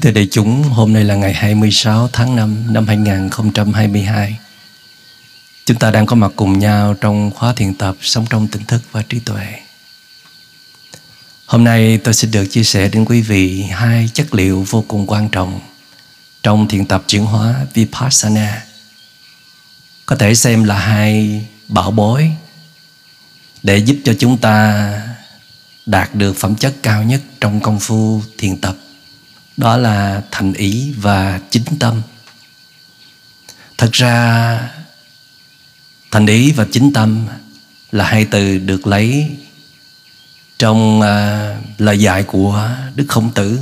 Kính thưa đại chúng, hôm nay là ngày 26 tháng 5 năm 2022. Chúng ta đang có mặt cùng nhau trong khóa thiền tập Sống trong tỉnh thức và trí tuệ. Hôm nay tôi xin được chia sẻ đến quý vị hai chất liệu vô cùng quan trọng trong thiền tập chuyển hóa Vipassana. Có thể xem là hai bảo bối để giúp cho chúng ta đạt được phẩm chất cao nhất trong công phu thiền tập đó là thành ý và chính tâm. Thật ra thành ý và chính tâm là hai từ được lấy trong uh, lời dạy của đức khổng tử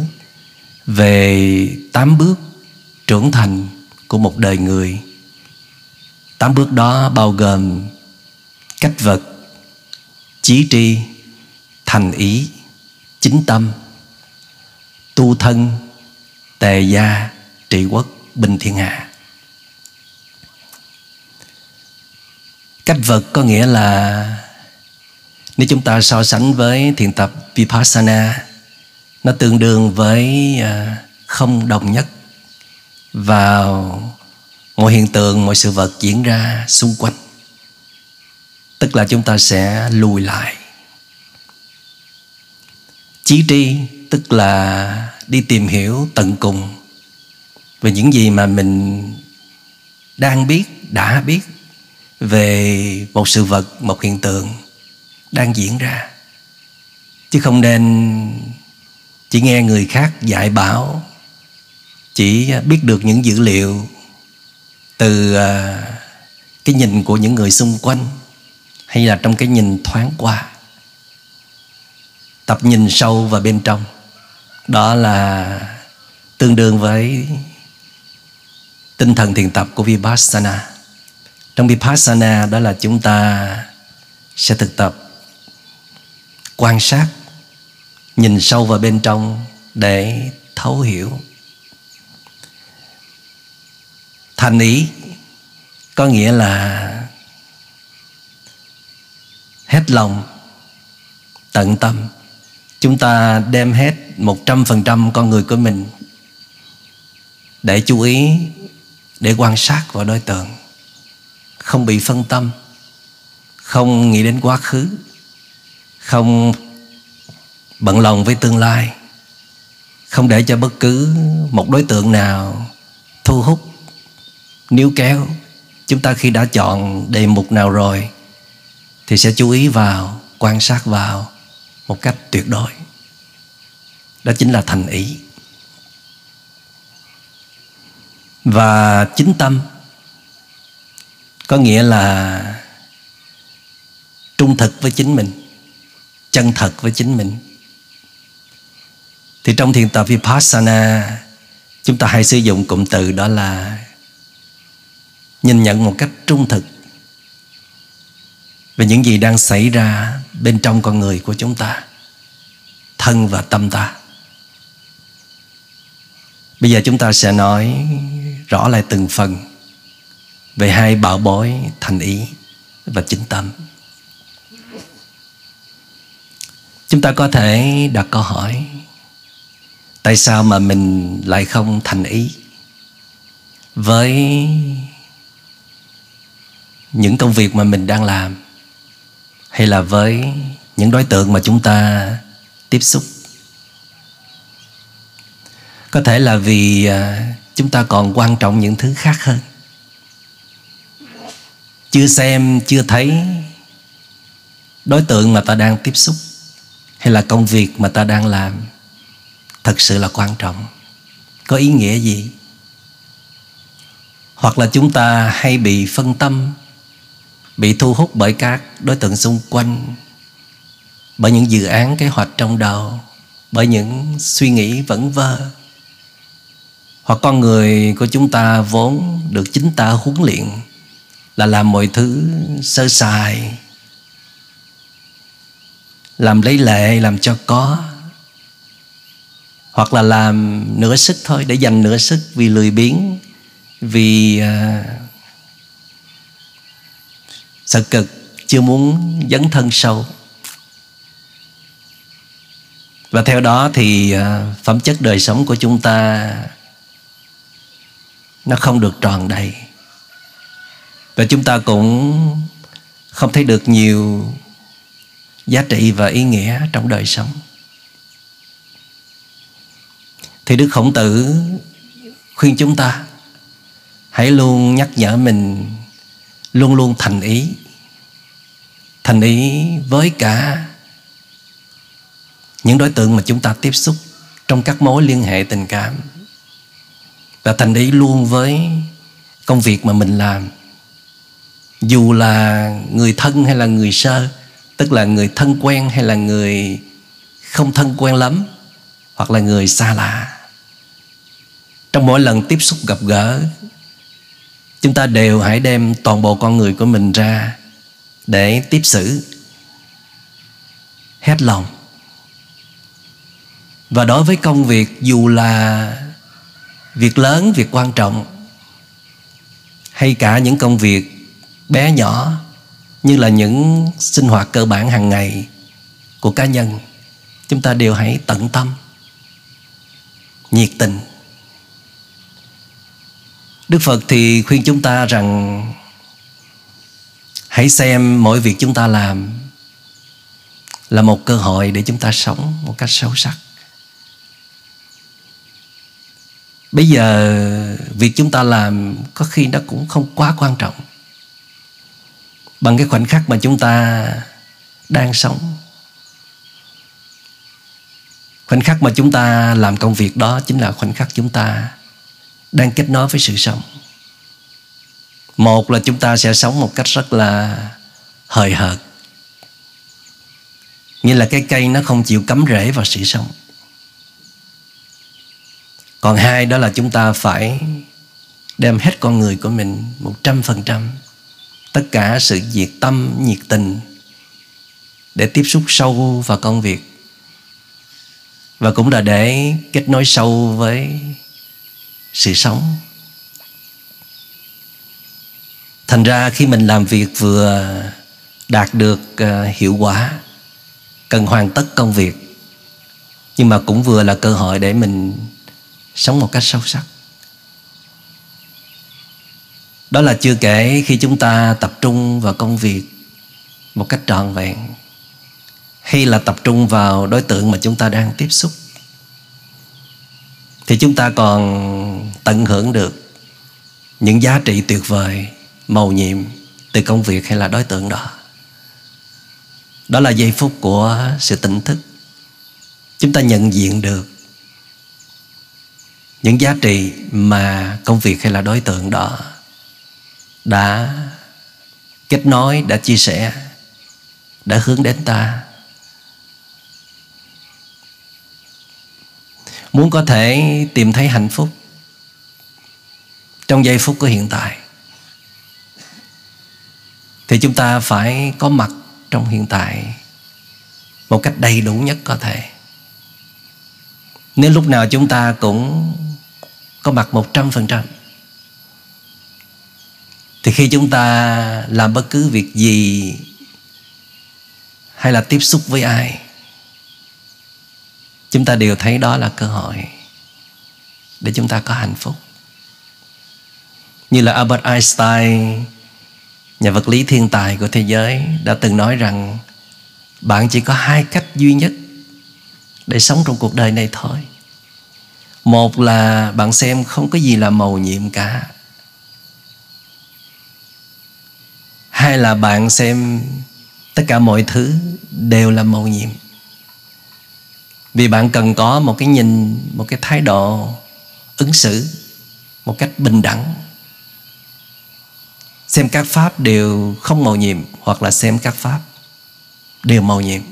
về tám bước trưởng thành của một đời người. Tám bước đó bao gồm cách vật chí tri thành ý chính tâm tu thân tề gia, trị quốc, bình thiên hạ. Cách vật có nghĩa là nếu chúng ta so sánh với thiền tập vipassana, nó tương đương với à, không đồng nhất vào mọi hiện tượng, mọi sự vật diễn ra xung quanh. Tức là chúng ta sẽ lùi lại. Chí tri tức là đi tìm hiểu tận cùng về những gì mà mình đang biết, đã biết về một sự vật, một hiện tượng đang diễn ra. Chứ không nên chỉ nghe người khác dạy bảo, chỉ biết được những dữ liệu từ à, cái nhìn của những người xung quanh hay là trong cái nhìn thoáng qua. Tập nhìn sâu vào bên trong đó là tương đương với tinh thần thiền tập của Vipassana. Trong Vipassana đó là chúng ta sẽ thực tập, quan sát, nhìn sâu vào bên trong để thấu hiểu. Thành ý có nghĩa là hết lòng, tận tâm. Chúng ta đem hết một trăm phần trăm con người của mình để chú ý, để quan sát vào đối tượng không bị phân tâm, không nghĩ đến quá khứ, không bận lòng với tương lai, không để cho bất cứ một đối tượng nào thu hút, níu kéo. Chúng ta khi đã chọn đề mục nào rồi thì sẽ chú ý vào, quan sát vào một cách tuyệt đối đó chính là thành ý. Và chính tâm, có nghĩa là trung thực với chính mình, chân thật với chính mình. Thì trong thiền tập vipassana, chúng ta hay sử dụng cụm từ đó là nhìn nhận một cách trung thực về những gì đang xảy ra bên trong con người của chúng ta, thân và tâm ta bây giờ chúng ta sẽ nói rõ lại từng phần về hai bảo bối thành ý và chính tâm. Chúng ta có thể đặt câu hỏi, tại sao mà mình lại không thành ý với những công việc mà mình đang làm, hay là với những đối tượng mà chúng ta tiếp xúc? Có thể là vì à, chúng ta còn quan trọng những thứ khác hơn. Chưa xem, chưa thấy đối tượng mà ta đang tiếp xúc hay là công việc mà ta đang làm thật sự là quan trọng. Có ý nghĩa gì? Hoặc là chúng ta hay bị phân tâm, bị thu hút bởi các đối tượng xung quanh, bởi những dự án, kế hoạch trong đầu, bởi những suy nghĩ vẩn vơ hoặc con người của chúng ta vốn được chính ta huấn luyện là làm mọi thứ sơ sài làm lấy lệ làm cho có hoặc là làm nửa sức thôi để dành nửa sức vì lười biếng vì uh, sợ cực chưa muốn dấn thân sâu. Và theo đó thì uh, phẩm chất đời sống của chúng ta nó không được tròn đầy. Và chúng ta cũng không thấy được nhiều giá trị và ý nghĩa trong đời sống. Thì đức khổng tử khuyên chúng ta, hãy luôn nhắc nhở mình luôn luôn thành ý thành ý với cả những đối tượng mà chúng ta tiếp xúc trong các mối liên hệ tình cảm và thành ý luôn với công việc mà mình làm. Dù là người thân hay là người sơ, tức là người thân quen hay là người không thân quen lắm, hoặc là người xa lạ, trong mỗi lần tiếp xúc gặp gỡ, chúng ta đều hãy đem toàn bộ con người của mình ra để tiếp xử, hết lòng. Và đối với công việc, dù là việc lớn, việc quan trọng. Hay cả những công việc bé nhỏ như là những sinh hoạt cơ bản hàng ngày của cá nhân, chúng ta đều hãy tận tâm, nhiệt tình. Đức phật thì khuyên chúng ta rằng hãy xem mỗi việc chúng ta làm là một cơ hội để chúng ta sống một cách sâu sắc. Bây giờ việc chúng ta làm có khi nó cũng không quá quan trọng. Bằng cái khoảnh khắc mà chúng ta đang sống. Khoảnh khắc mà chúng ta làm công việc đó chính là khoảnh khắc chúng ta đang kết nối với sự sống. Một là chúng ta sẽ sống một cách rất là hời hợt. Như là cái cây nó không chịu cắm rễ vào sự sống còn hai đó là chúng ta phải đem hết con người của mình một trăm phần trăm, tất cả sự nhiệt tâm, nhiệt tình để tiếp xúc sâu vào công việc. Và cũng là để kết nối sâu với sự sống. Thành ra khi mình làm việc vừa đạt được ờ, hiệu quả, cần hoàn tất công việc, nhưng mà cũng vừa là cơ hội để mình sống một cách sâu sắc. Đó là chưa kể khi chúng ta tập trung vào công việc một cách trọn vẹn, hay là tập trung vào đối tượng mà chúng ta đang tiếp xúc, thì chúng ta còn tận hưởng được những giá trị tuyệt vời màu nhiệm từ công việc hay là đối tượng đó. Đó là giây phút của sự tỉnh thức. Chúng ta nhận diện được những giá trị mà công việc hay là đối tượng đó đã kết nối, đã chia sẻ, đã hướng đến ta. Muốn có thể tìm thấy hạnh phúc trong giây phút của hiện tại, thì chúng ta phải có mặt trong hiện tại một cách đầy đủ nhất có thể. Nếu lúc nào chúng ta cũng có mặt một trăm phần trăm. Thì khi chúng ta làm bất cứ việc gì hay là tiếp xúc với ai, chúng ta đều thấy đó là cơ hội để chúng ta có hạnh phúc. Như là Albert Einstein, nhà vật lý thiên tài của thế giới, đã từng nói rằng bạn chỉ có hai cách duy nhất để sống trong cuộc đời này thôi một là bạn xem không có gì là màu nhiệm cả. Hai là bạn xem tất cả mọi thứ đều là màu nhiệm. Vì bạn cần có một cái nhìn, một cái thái độ ứng xử, một cách bình đẳng. Xem các pháp đều không màu nhiệm hoặc là xem các pháp đều màu nhiệm.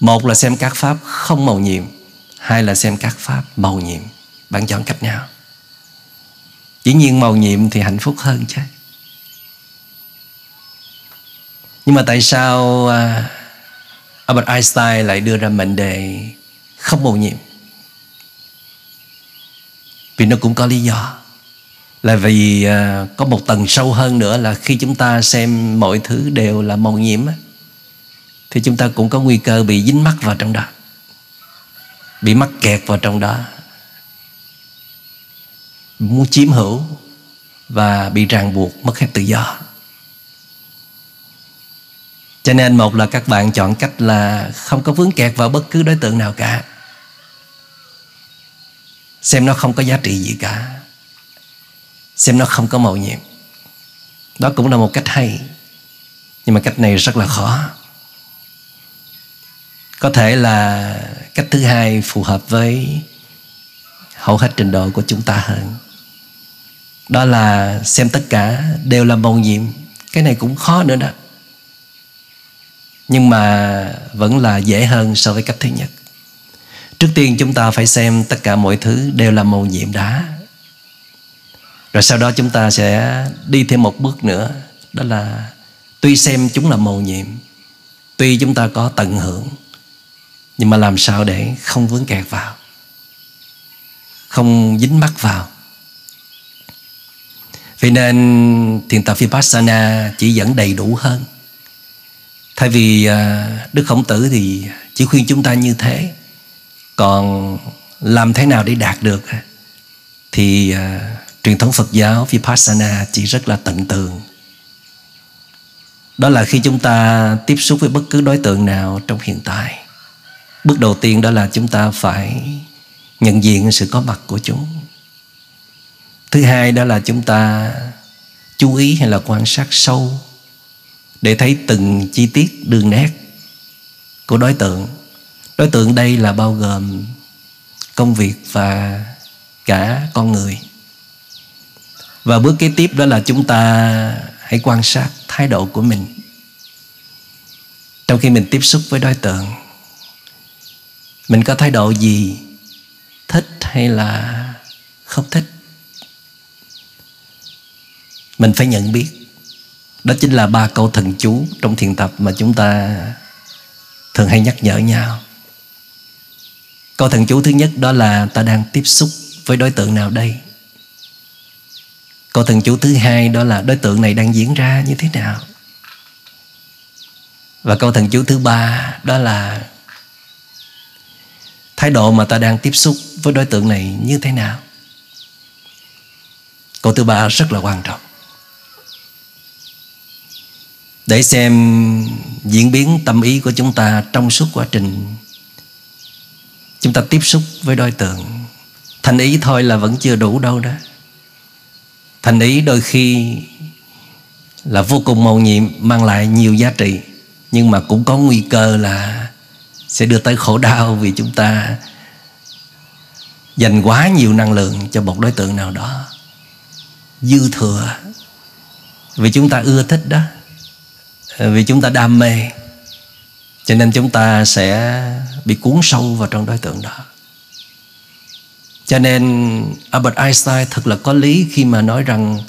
Một là xem các pháp không màu nhiệm hai là xem các pháp màu nhiệm. Bạn chọn cách nào? Dĩ nhiên màu nhiệm thì hạnh phúc hơn chứ. Nhưng mà tại sao à, Albert Einstein lại đưa ra mệnh đề không màu nhiệm? Vì nó cũng có lý do. Là vì à, có một tầng sâu hơn nữa là khi chúng ta xem mọi thứ đều là màu nhiệm á, thì chúng ta cũng có nguy cơ bị dính mắc vào trong đó, bị mắc kẹt vào trong đó, muốn chiếm hữu và bị ràng buộc mất hết tự do. Cho nên một là các bạn chọn cách là không có vướng kẹt vào bất cứ đối tượng nào cả. Xem nó không có giá trị gì cả. Xem nó không có màu nhiệm. Đó cũng là một cách hay. Nhưng mà cách này rất là khó có thể là cách thứ hai phù hợp với hầu hết trình độ của chúng ta hơn. Đó là xem tất cả đều là màu nhiệm. Cái này cũng khó nữa đó. Nhưng mà vẫn là dễ hơn so với cách thứ nhất. Trước tiên chúng ta phải xem tất cả mọi thứ đều là màu nhiệm đã. Rồi sau đó chúng ta sẽ đi thêm một bước nữa. Đó là tuy xem chúng là màu nhiệm, tuy chúng ta có tận hưởng nhưng mà làm sao để không vướng kẹt vào? Không dính mắc vào? Vì nên thiền tập Vipassana chỉ dẫn đầy đủ hơn. Thay vì à, Đức Khổng Tử thì chỉ khuyên chúng ta như thế. Còn làm thế nào để đạt được à, Thì à, truyền thống Phật giáo Vipassana chỉ rất là tận tường. Đó là khi chúng ta tiếp xúc với bất cứ đối tượng nào trong hiện tại. Bước đầu tiên đó là chúng ta phải nhận diện sự có mặt của chúng. Thứ hai đó là chúng ta chú ý hay là quan sát sâu để thấy từng chi tiết đường nét của đối tượng. Đối tượng đây là bao gồm công việc và cả con người. Và bước kế tiếp đó là chúng ta hãy quan sát thái độ của mình. Trong khi mình tiếp xúc với đối tượng mình có thái độ gì? Thích hay là không thích? Mình phải nhận biết. Đó chính là ba câu thần chú trong thiền tập mà chúng ta thường hay nhắc nhở nhau. Câu thần chú thứ nhất đó là ta đang tiếp xúc với đối tượng nào đây? Câu thần chú thứ hai đó là đối tượng này đang diễn ra như thế nào? Và câu thần chú thứ ba đó là thái độ mà ta đang tiếp xúc với đối tượng này như thế nào? Câu thứ ba rất là quan trọng. Để xem diễn biến tâm ý của chúng ta trong suốt quá trình chúng ta tiếp xúc với đối tượng. Thành ý thôi là vẫn chưa đủ đâu đó. Thành ý đôi khi là vô cùng mầu nhiệm, mang lại nhiều giá trị, nhưng mà cũng có nguy cơ là sẽ đưa tới khổ đau vì chúng ta dành quá nhiều năng lượng cho một đối tượng nào đó. Dư thừa. Vì chúng ta ưa thích đó. Vì chúng ta đam mê. Cho nên chúng ta sẽ bị cuốn sâu vào trong đối tượng đó. Cho nên Albert Einstein thật là có lý khi mà nói rằng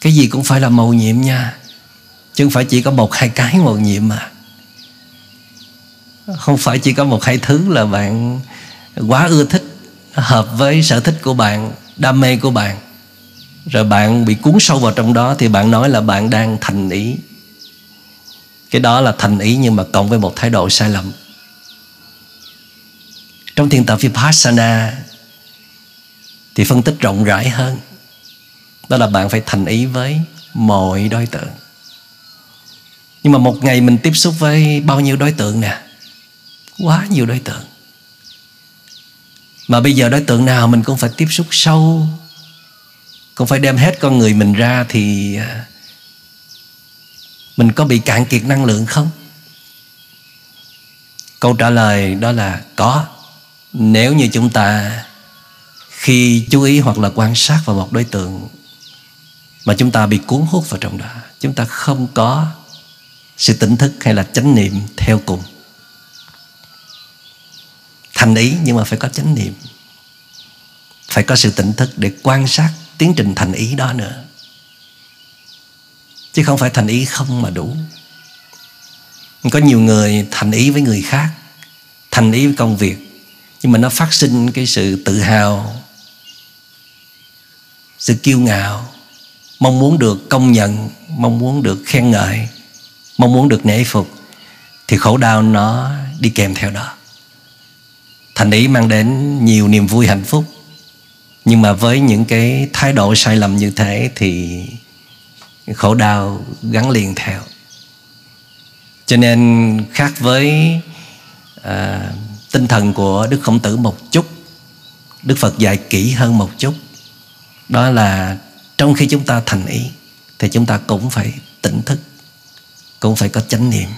cái gì cũng phải là màu nhiệm nha. Chứ không phải chỉ có một, hai cái màu nhiệm mà không phải chỉ có một hai thứ là bạn quá ưa thích hợp với sở thích của bạn, đam mê của bạn. Rồi bạn bị cuốn sâu vào trong đó thì bạn nói là bạn đang thành ý. Cái đó là thành ý nhưng mà cộng với một thái độ sai lầm. Trong thiền tập vipassana thì phân tích rộng rãi hơn. Đó là bạn phải thành ý với mọi đối tượng. Nhưng mà một ngày mình tiếp xúc với bao nhiêu đối tượng nè quá nhiều đối tượng. Mà bây giờ đối tượng nào mình cũng phải tiếp xúc sâu, cũng phải đem hết con người mình ra thì à, mình có bị cạn kiệt năng lượng không? Câu trả lời đó là có. Nếu như chúng ta khi chú ý hoặc là quan sát vào một đối tượng mà chúng ta bị cuốn hút vào trong đó, chúng ta không có sự tỉnh thức hay là chánh niệm theo cùng thành ý nhưng mà phải có chánh niệm. Phải có sự tỉnh thức để quan sát tiến trình thành ý đó nữa. Chứ không phải thành ý không mà đủ. Có nhiều người thành ý với người khác, thành ý với công việc, nhưng mà nó phát sinh cái sự tự hào, sự kiêu ngạo, mong muốn được công nhận, mong muốn được khen ngợi, mong muốn được nể phục, thì khổ đau nó đi kèm theo đó thành ý mang đến nhiều niềm vui hạnh phúc. Nhưng mà với những cái thái độ sai lầm như thế thì khổ đau gắn liền theo. Cho nên khác với à, tinh thần của đức khổng tử một chút đức phật dạy kỹ hơn một chút đó là trong khi chúng ta thành ý thì chúng ta cũng phải tỉnh thức cũng phải có chánh niệm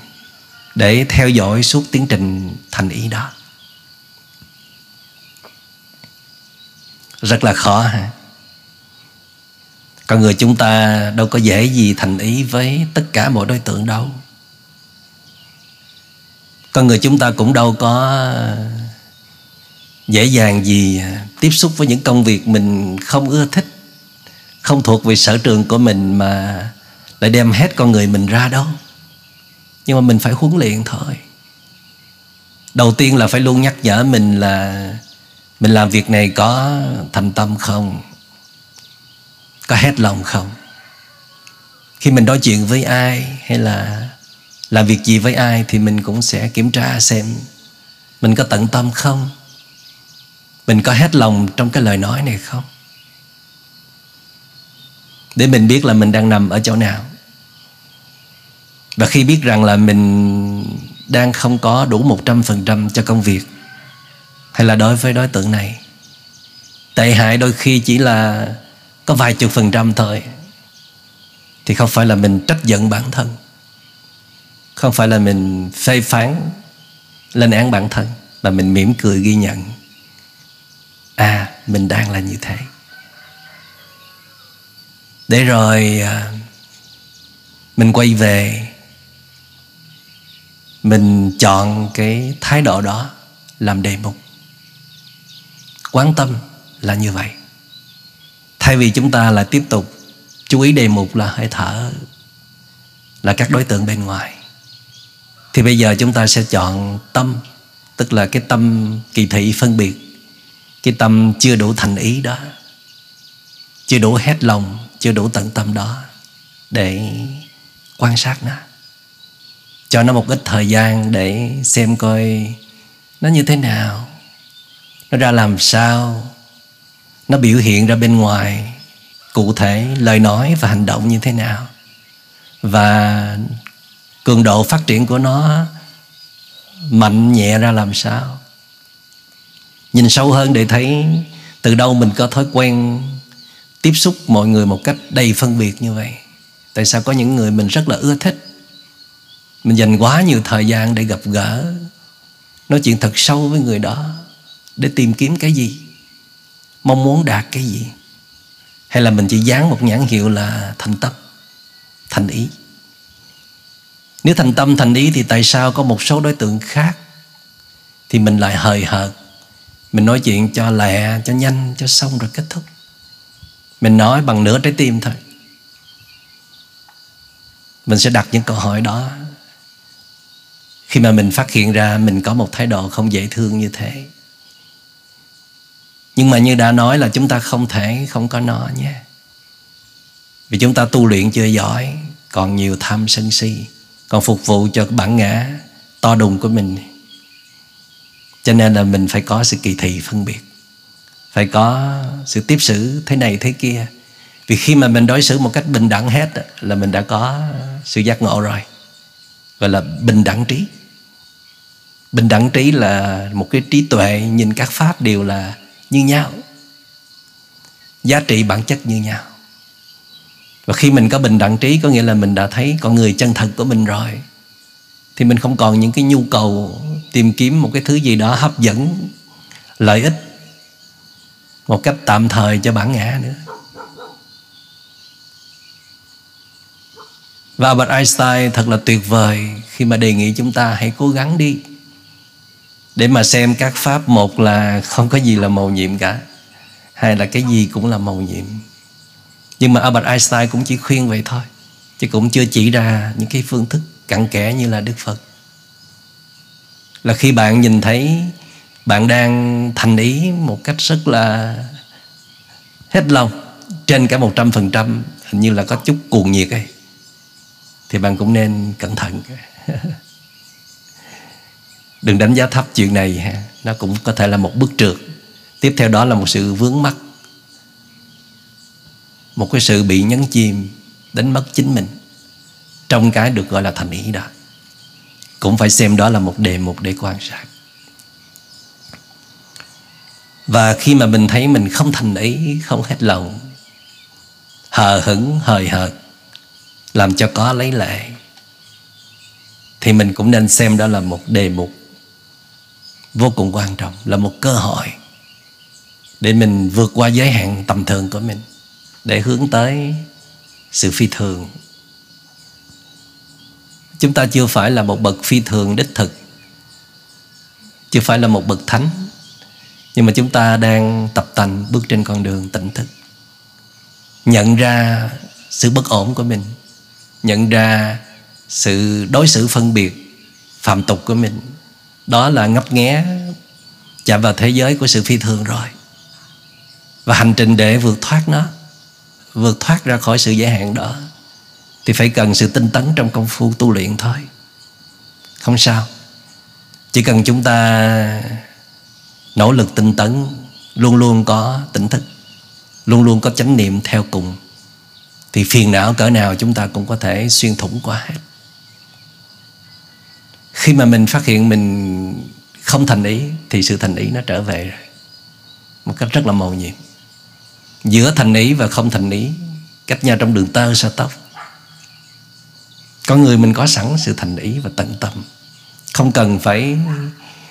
để theo dõi suốt tiến trình thành ý đó. Rất là khó ha. Con người chúng ta đâu có dễ gì thành ý với tất cả mọi đối tượng đâu. Con người chúng ta cũng đâu có dễ dàng gì tiếp xúc với những công việc mình không ưa thích, không thuộc về sở trường của mình mà lại đem hết con người mình ra đâu. Nhưng mà mình phải huấn luyện thôi. Đầu tiên là phải luôn nhắc nhở mình là mình làm việc này có thành tâm không? Có hết lòng không? Khi mình nói chuyện với ai hay là làm việc gì với ai thì mình cũng sẽ kiểm tra xem mình có tận tâm không? Mình có hết lòng trong cái lời nói này không? Để mình biết là mình đang nằm ở chỗ nào. Và khi biết rằng là mình đang không có đủ một trăm phần trăm cho công việc hay là đối với đối tượng này? Tệ hại đôi khi chỉ là có vài chục phần trăm thôi. Thì không phải là mình trách giận bản thân. Không phải là mình phê phán, lên án bản thân, mà mình mỉm cười ghi nhận. À mình đang là như thế. Để rồi à, mình quay về. Mình chọn cái thái độ đó làm đề mục quán tâm là như vậy. Thay vì chúng ta lại tiếp tục chú ý đề mục là hơi thở là các đối tượng bên ngoài, thì bây giờ chúng ta sẽ chọn tâm, tức là cái tâm kỳ thị phân biệt, cái tâm chưa đủ thành ý đó, chưa đủ hết lòng, chưa đủ tận tâm đó để quan sát nó. Cho nó một ít thời gian để xem coi nó như thế nào nó ra làm sao? Nó biểu hiện ra bên ngoài. Cụ thể, lời nói và hành động như thế nào? Và cường độ phát triển của nó mạnh nhẹ ra làm sao? Nhìn sâu hơn để thấy từ đâu mình có thói quen tiếp xúc mọi người một cách đầy phân biệt như vậy. Tại sao có những người mình rất là ưa thích? Mình dành quá nhiều thời gian để gặp gỡ. Nói chuyện thật sâu với người đó để tìm kiếm cái gì? Mong muốn đạt cái gì? Hay là mình chỉ dán một nhãn hiệu là thành tâm, thành ý? Nếu thành tâm, thành ý thì tại sao có một số đối tượng khác thì mình lại hời hợt? Mình nói chuyện cho lẹ, cho nhanh, cho xong rồi kết thúc. Mình nói bằng nửa trái tim thôi. Mình sẽ đặt những câu hỏi đó. Khi mà mình phát hiện ra mình có một thái độ không dễ thương như thế nhưng mà như đã nói là chúng ta không thể không có nó nhé. Vì chúng ta tu luyện chưa giỏi, còn nhiều tham sân si, còn phục vụ cho bản ngã to đùng của mình. Cho nên là mình phải có sự kỳ thị phân biệt, phải có sự tiếp xử thế này thế kia. Vì khi mà mình đối xử một cách bình đẳng hết là mình đã có sự giác ngộ rồi. Gọi là bình đẳng trí. Bình đẳng trí là một cái trí tuệ, nhìn các pháp đều là như nhau. Giá trị bản chất như nhau. Và khi mình có bình đẳng trí, có nghĩa là mình đã thấy con người chân thật của mình rồi, thì mình không còn những cái nhu cầu tìm kiếm một cái thứ gì đó hấp dẫn, lợi ích một cách tạm thời cho bản ngã nữa. Và Albert Einstein thật là tuyệt vời khi mà đề nghị chúng ta hãy cố gắng đi để mà xem các pháp, một là không có gì là màu nhiệm cả hay là cái gì cũng là màu nhiệm. Nhưng mà Albert Einstein cũng chỉ khuyên vậy thôi, chứ cũng chưa chỉ ra những cái phương thức cặn kẽ như là Đức Phật. Là khi bạn nhìn thấy bạn đang thành ý một cách rất là hết lòng, trên cả một trăm phần trăm, hình như là có chút cuồng nhiệt ấy, thì bạn cũng nên cẩn thận. đừng đánh giá thấp chuyện này ha. Nó cũng có thể là một bước trượt. Tiếp theo đó là một sự vướng mắc. Một cái sự bị nhấn chìm, đánh mất chính mình. Trong cái được gọi là thành ý đó. Cũng phải xem đó là một đề mục để quan sát. Và khi mà mình thấy mình không thành ý, không hết lòng, hờ hững, hời hợt, làm cho có lấy lệ, thì mình cũng nên xem đó là một đề mục vô cùng quan trọng, là một cơ hội để mình vượt qua giới hạn tầm thường của mình, để hướng tới sự phi thường. Chúng ta chưa phải là một bậc phi thường đích thực, chưa phải là một bậc thánh, nhưng mà chúng ta đang tập tành bước trên con đường tỉnh thức, nhận ra sự bất ổn của mình, nhận ra sự đối xử phân biệt phạm tục của mình đó là ngấp nghé chạm vào thế giới của sự phi thường rồi. Và hành trình để vượt thoát nó, vượt thoát ra khỏi sự giới hạn đó, thì phải cần sự tinh tấn trong công phu tu luyện thôi. Không sao. Chỉ cần chúng ta nỗ lực tinh tấn, luôn luôn có tỉnh thức, luôn luôn có chánh niệm theo cùng, thì phiền não cỡ nào chúng ta cũng có thể xuyên thủng qua hết khi mà mình phát hiện mình không thành ý, thì sự thành ý nó trở về một cách rất là màu nhiệm. Giữa thành ý và không thành ý, cách nhau trong đường tơ sa tóc con người mình có sẵn sự thành ý và tận tâm. Không cần phải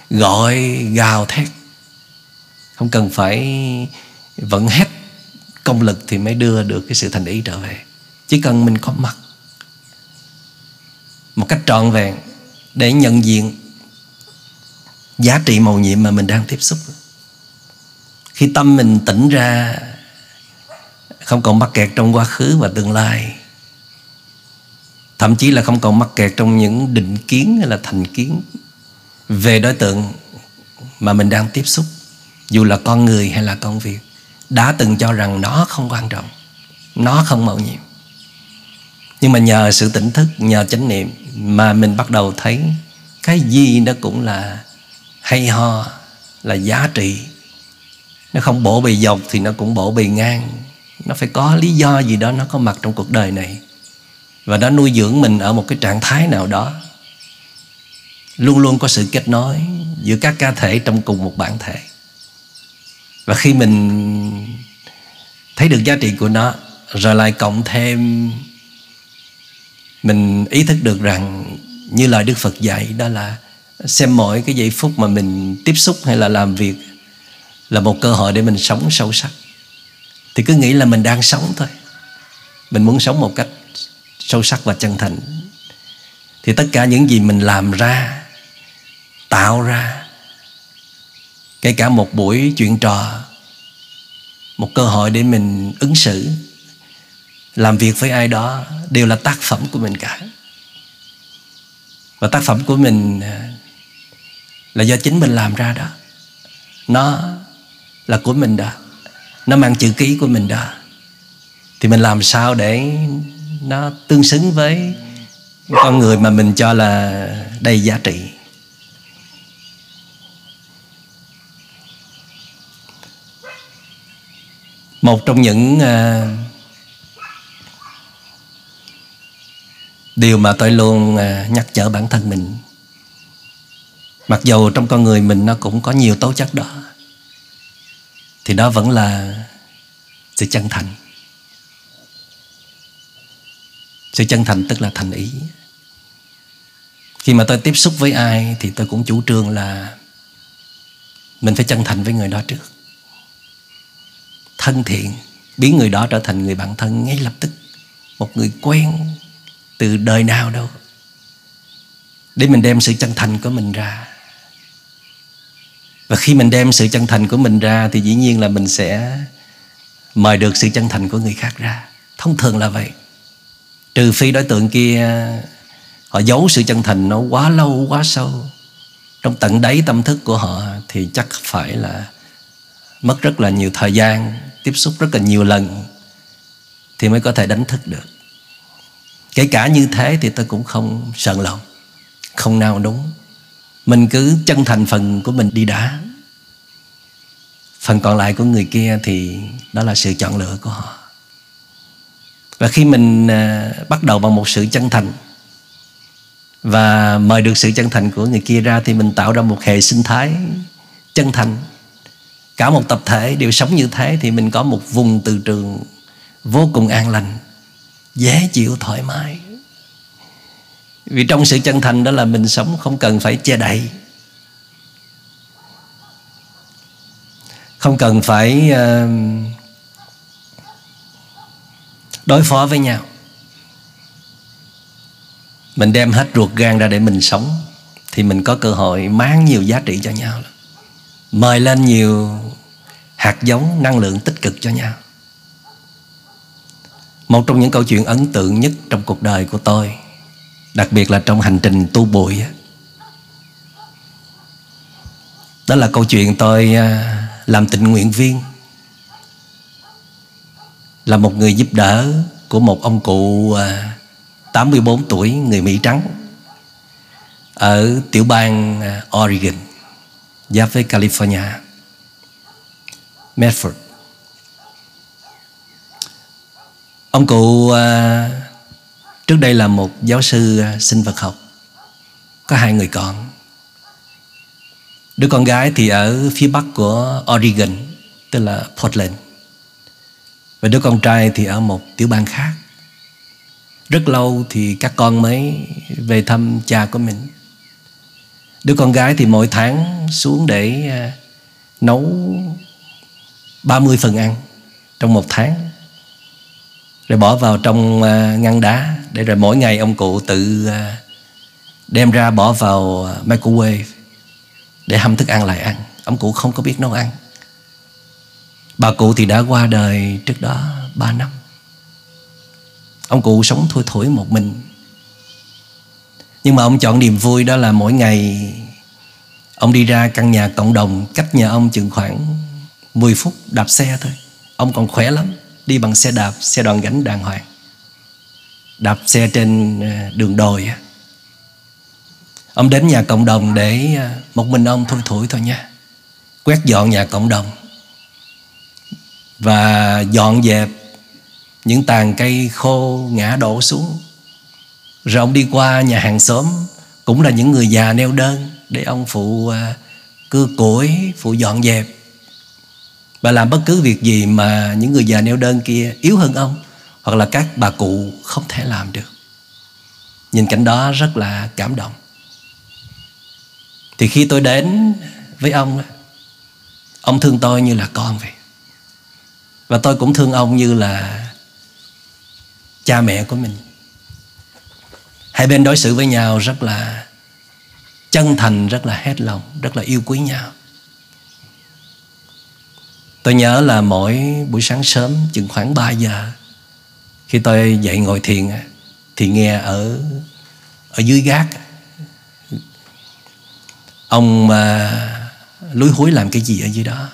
gọi, gào thét. Không cần phải vận hết công lực thì mới đưa được cái sự thành ý trở về. Chỉ cần mình có mặt. Một cách trọn vẹn để nhận diện giá trị màu nhiệm mà mình đang tiếp xúc. Khi tâm mình tỉnh ra, không còn mắc kẹt trong quá khứ và tương lai, thậm chí là không còn mắc kẹt trong những định kiến hay là thành kiến về đối tượng mà mình đang tiếp xúc, dù là con người hay là công việc, đã từng cho rằng nó không quan trọng, nó không mạo nhiệm. Nhưng mà nhờ sự tỉnh thức, nhờ chánh niệm mà mình bắt đầu thấy cái gì nó cũng là hay ho, là giá trị. Nó không bổ bề dọc thì nó cũng bổ bề ngang. Nó phải có lý do gì đó nó có mặt trong cuộc đời này. Và nó nuôi dưỡng mình ở một cái trạng thái nào đó. Luôn luôn có sự kết nối giữa các cá thể trong cùng một bản thể. Và khi mình thấy được giá trị của nó, rồi lại cộng thêm mình ý thức được rằng như lời Đức Phật dạy, đó là xem mỗi cái giây phút mà mình tiếp xúc hay là làm việc là một cơ hội để mình sống sâu sắc. Thì cứ nghĩ là mình đang sống thôi. Mình muốn sống một cách sâu sắc và chân thành. Thì tất cả những gì mình làm ra, tạo ra, kể cả một buổi chuyện trò, một cơ hội để mình ứng xử làm việc với ai đó đều là tác phẩm của mình cả. Và tác phẩm của mình à, là do chính mình làm ra đó. Nó là của mình đó. Nó mang chữ ký của mình đó. Thì mình làm sao để nó tương xứng với con người mà mình cho là đầy giá trị? Một trong những uh, điều mà tôi luôn à, nhắc nhở bản thân mình. Mặc dù trong con người mình nó cũng có nhiều tố chất đó, thì đó vẫn là sự chân thành. Sự chân thành tức là thành ý. Khi mà tôi tiếp xúc với ai thì tôi cũng chủ trương là mình phải chân thành với người đó trước. Thân thiện, biến người đó trở thành người bạn thân ngay lập tức. Một người quen từ đời nào đâu. Để mình đem sự chân thành của mình ra. Và khi mình đem sự chân thành của mình ra, thì dĩ nhiên là mình sẽ mời được sự chân thành của người khác ra. Thông thường là vậy. Trừ phi đối tượng kia, họ giấu sự chân thành nó quá lâu, quá sâu. Trong tận đáy tâm thức của họ thì chắc phải là mất rất là nhiều thời gian, tiếp xúc rất là nhiều lần thì mới có thể đánh thức được kể cả như thế thì tôi cũng không sợn lòng, không nào đúng mình cứ chân thành phần của mình đi đã. Phần còn lại của người kia thì đó là sự chọn lựa của họ. Và khi mình à, bắt đầu bằng một sự chân thành và mời được sự chân thành của người kia ra thì mình tạo ra một hệ sinh thái chân thành. Cả một tập thể đều sống như thế thì mình có một vùng từ trường vô cùng an lành dễ chịu thoải mái. Vì trong sự chân thành đó là mình sống không cần phải che đậy. Không cần phải ờ, đối phó với nhau. Mình đem hết ruột gan ra để mình sống thì mình có cơ hội mang nhiều giá trị cho nhau. Mời lên nhiều hạt giống năng lượng tích cực cho nhau một trong những câu chuyện ấn tượng nhất trong cuộc đời của tôi, đặc biệt là trong hành trình tu bụi đó là câu chuyện tôi à, làm tình nguyện viên. Là một người giúp đỡ của một ông cụ à, 84 tuổi, người Mỹ trắng, ở tiểu bang à, Oregon, giáp với California, Medford. Ông cụ à, Trước đây là một giáo sư à, sinh vật học. Có hai người con. Đứa con gái thì ở phía bắc của Oregon Tức là Portland. Và đứa con trai thì ở một tiểu bang khác. Rất lâu thì các con mới về thăm cha của mình. Đứa con gái thì mỗi tháng xuống để à, nấu 30 phần ăn trong một tháng rồi bỏ vào trong à, ngăn đá để rồi mỗi ngày ông cụ tự à, đem ra bỏ vào à, microwave để hâm thức ăn lại ăn. Ông cụ không có biết nấu ăn. Bà cụ thì đã qua đời trước đó 3 năm. Ông cụ sống thui thủi một mình. Nhưng mà ông chọn niềm vui đó là mỗi ngày ông đi ra căn nhà cộng đồng cách nhà ông chừng khoảng 10 phút đạp xe thôi. Ông còn khỏe lắm đi bằng xe đạp, xe đòn gánh đàng hoàng. Đạp xe trên ờ, đường đồi ông đến nhà cộng đồng để ờ, một mình ông thui thủi thôi nha. Quét dọn nhà cộng đồng. Và dọn dẹp những tàn cây khô ngã đổ xuống. Rồi ông đi qua nhà hàng xóm, cũng là những người già neo đơn để ông phụ ờ, cưa củi phụ dọn dẹp và làm bất cứ việc gì mà những người già neo đơn kia yếu hơn ông, hoặc là các bà cụ không thể làm được. Nhìn cảnh đó rất là cảm động. Thì khi tôi đến với ông ông thương tôi như là con vậy. Và tôi cũng thương ông như là cha mẹ của mình. Hai bên đối xử với nhau rất là chân thành, rất là hết lòng, rất là yêu quý nhau. Tôi nhớ là mỗi buổi sáng sớm chừng khoảng 3 giờ, Khi tôi dậy ngồi thiền Thì nghe ở ở dưới gác Ông mà lúi húi làm cái gì ở dưới đó.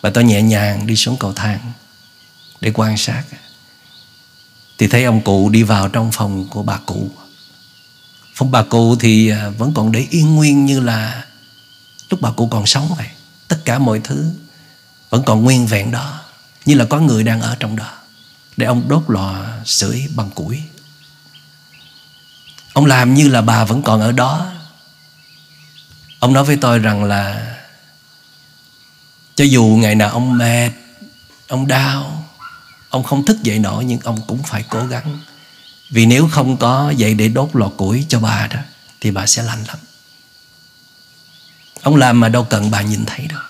Và tôi nhẹ nhàng đi xuống cầu thang Để quan sát Thì thấy ông cụ đi vào trong phòng của bà cụ. Phòng bà cụ thì à, vẫn còn để yên nguyên như là Lúc bà cụ còn sống vậy. Tất cả mọi thứ vẫn còn nguyên vẹn đó, như là có người đang ở trong đó. Để ông đốt lò sưởi bằng củi. Ông làm như là bà vẫn còn ở đó. Ông nói với tôi rằng là, cho dù ngày nào ông mệt, ông đau, ông không thức dậy nổi, nhưng ông cũng phải cố gắng. Vì nếu không có dậy để đốt lò củi cho bà đó, thì bà sẽ lạnh lắm. Ông làm mà đâu cần bà nhìn thấy đâu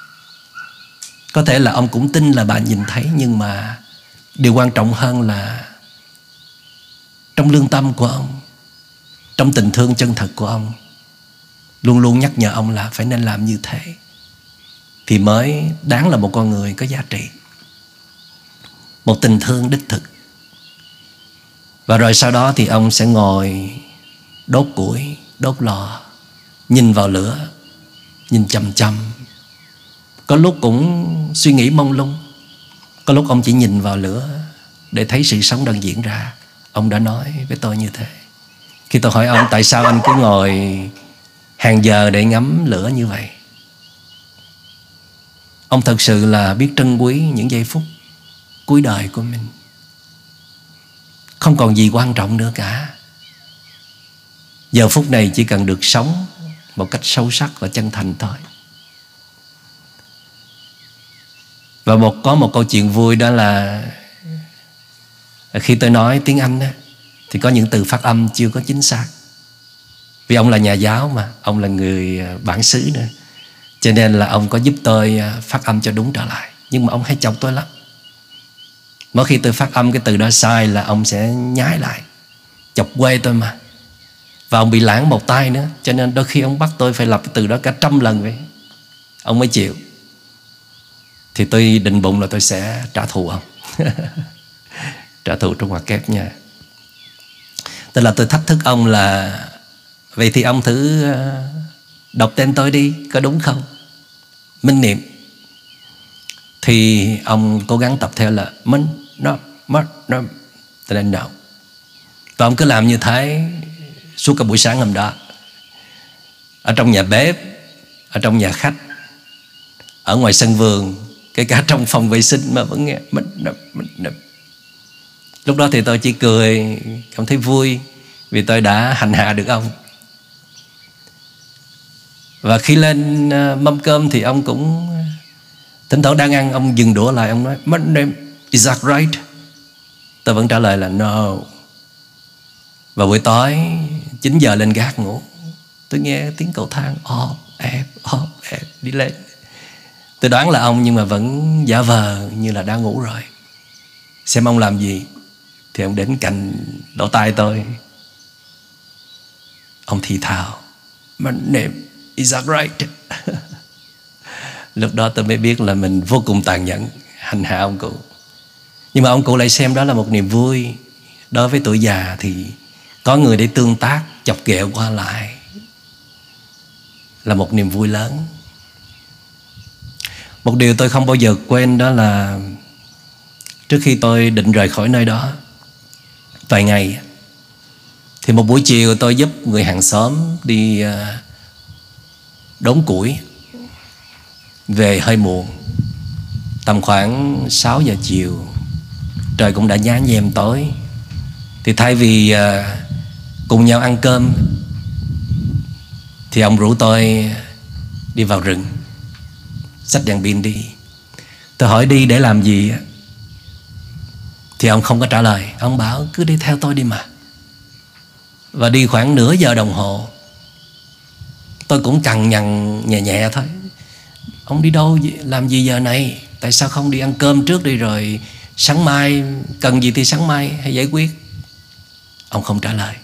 có thể là ông cũng tin là bà nhìn thấy, Nhưng mà điều quan trọng hơn là Trong lương tâm của ông, Trong tình thương chân thật của ông, Luôn luôn nhắc nhở ông là phải nên làm như thế. Thì mới đáng là một con người có giá trị, Một tình thương đích thực. Và rồi sau đó thì ông sẽ ngồi Đốt củi, Đốt lò, Nhìn vào lửa, Nhìn chầm chầm có lúc cũng suy nghĩ mông lung. Có lúc ông chỉ nhìn vào lửa Để thấy sự sống đang diễn ra. Ông đã nói với tôi như thế. Khi tôi hỏi ông tại sao anh cứ ngồi hàng giờ để ngắm lửa như vậy? Ông thật sự là biết trân quý những giây phút cuối đời của mình. Không còn gì quan trọng nữa cả. Giờ phút này chỉ cần được sống một cách sâu sắc và chân thành thôi. Và một có một câu chuyện vui đó là khi tôi nói tiếng anh đó, thì có những từ phát âm chưa có chính xác. Vì ông là nhà giáo mà ông là người à, bản xứ nữa. Cho nên là ông có giúp tôi à, phát âm cho đúng trở lại. Nhưng mà ông hay chọc tôi lắm. Mỗi khi tôi phát âm cái từ đó sai là ông sẽ nhái lại. Chọc quê tôi mà. Và ông bị lãng một tay nữa. Cho nên đôi khi ông bắt tôi phải lặp cái từ đó cả trăm lần vậy. Ông mới chịu thì tôi định bụng là tôi sẽ trả thù ông. Trả thù trong hòa kép nha. Tức là tôi thách thức ông là, vậy thì ông thử ờ, đọc tên tôi đi, có đúng không? Minh niệm. Thì ông cố gắng tập theo là, minh, nó, mất, nó tên no và ông cứ làm như thế suốt cả buổi sáng hôm đó. Ở trong nhà bếp, ở trong nhà khách, ở ngoài sân vườn kể cả trong phòng vệ sinh mà vẫn nghe, mình nập mình nập. Lúc đó thì tôi chỉ cười, cảm thấy vui vì tôi đã hành hạ được ông. Và khi lên ờ, mâm cơm thì ông cũng ờ, thỉnh thoảng đang ăn, ông dừng đũa lại, ông nói my name is that right? Tôi vẫn trả lời là, no. Và buổi tối 9 giờ lên gác ngủ, tôi nghe tiếng cầu thang ọp ép ọp ép đi lên tôi đoán là ông nhưng mà vẫn giả vờ như là đang ngủ rồi. Xem ông làm gì thì ông đến cạnh lỗ tai tôi. Ông thì thào. My name is that right lúc đó tôi mới biết là mình vô cùng tàn nhẫn hành hạ ông cụ. Nhưng mà ông cụ lại xem đó là một niềm vui. Đối với tuổi già thì có người để tương tác chọc ghẹo qua lại là một niềm vui lớn một điều tôi không bao giờ quên đó là trước khi tôi định rời khỏi nơi đó, vài ngày, thì một buổi chiều tôi giúp người hàng xóm đi ờ, đốn củi về hơi muộn. Tầm khoảng 6 giờ chiều, trời cũng đã nhá nhem tối. Thì thay vì ờ, cùng nhau ăn cơm, thì ông rủ tôi đi vào rừng xách đèn pin đi. Tôi hỏi đi để làm gì thì ông không có trả lời. Ông bảo, cứ đi theo tôi đi mà. Và đi khoảng nửa giờ đồng hồ, tôi cũng cằn nhằn nhẹ nhẹ thôi. Ông đi đâu làm gì giờ này? Tại sao không đi ăn cơm trước đi rồi sáng mai, cần gì thì sáng mai hay giải quyết. Ông không trả lời.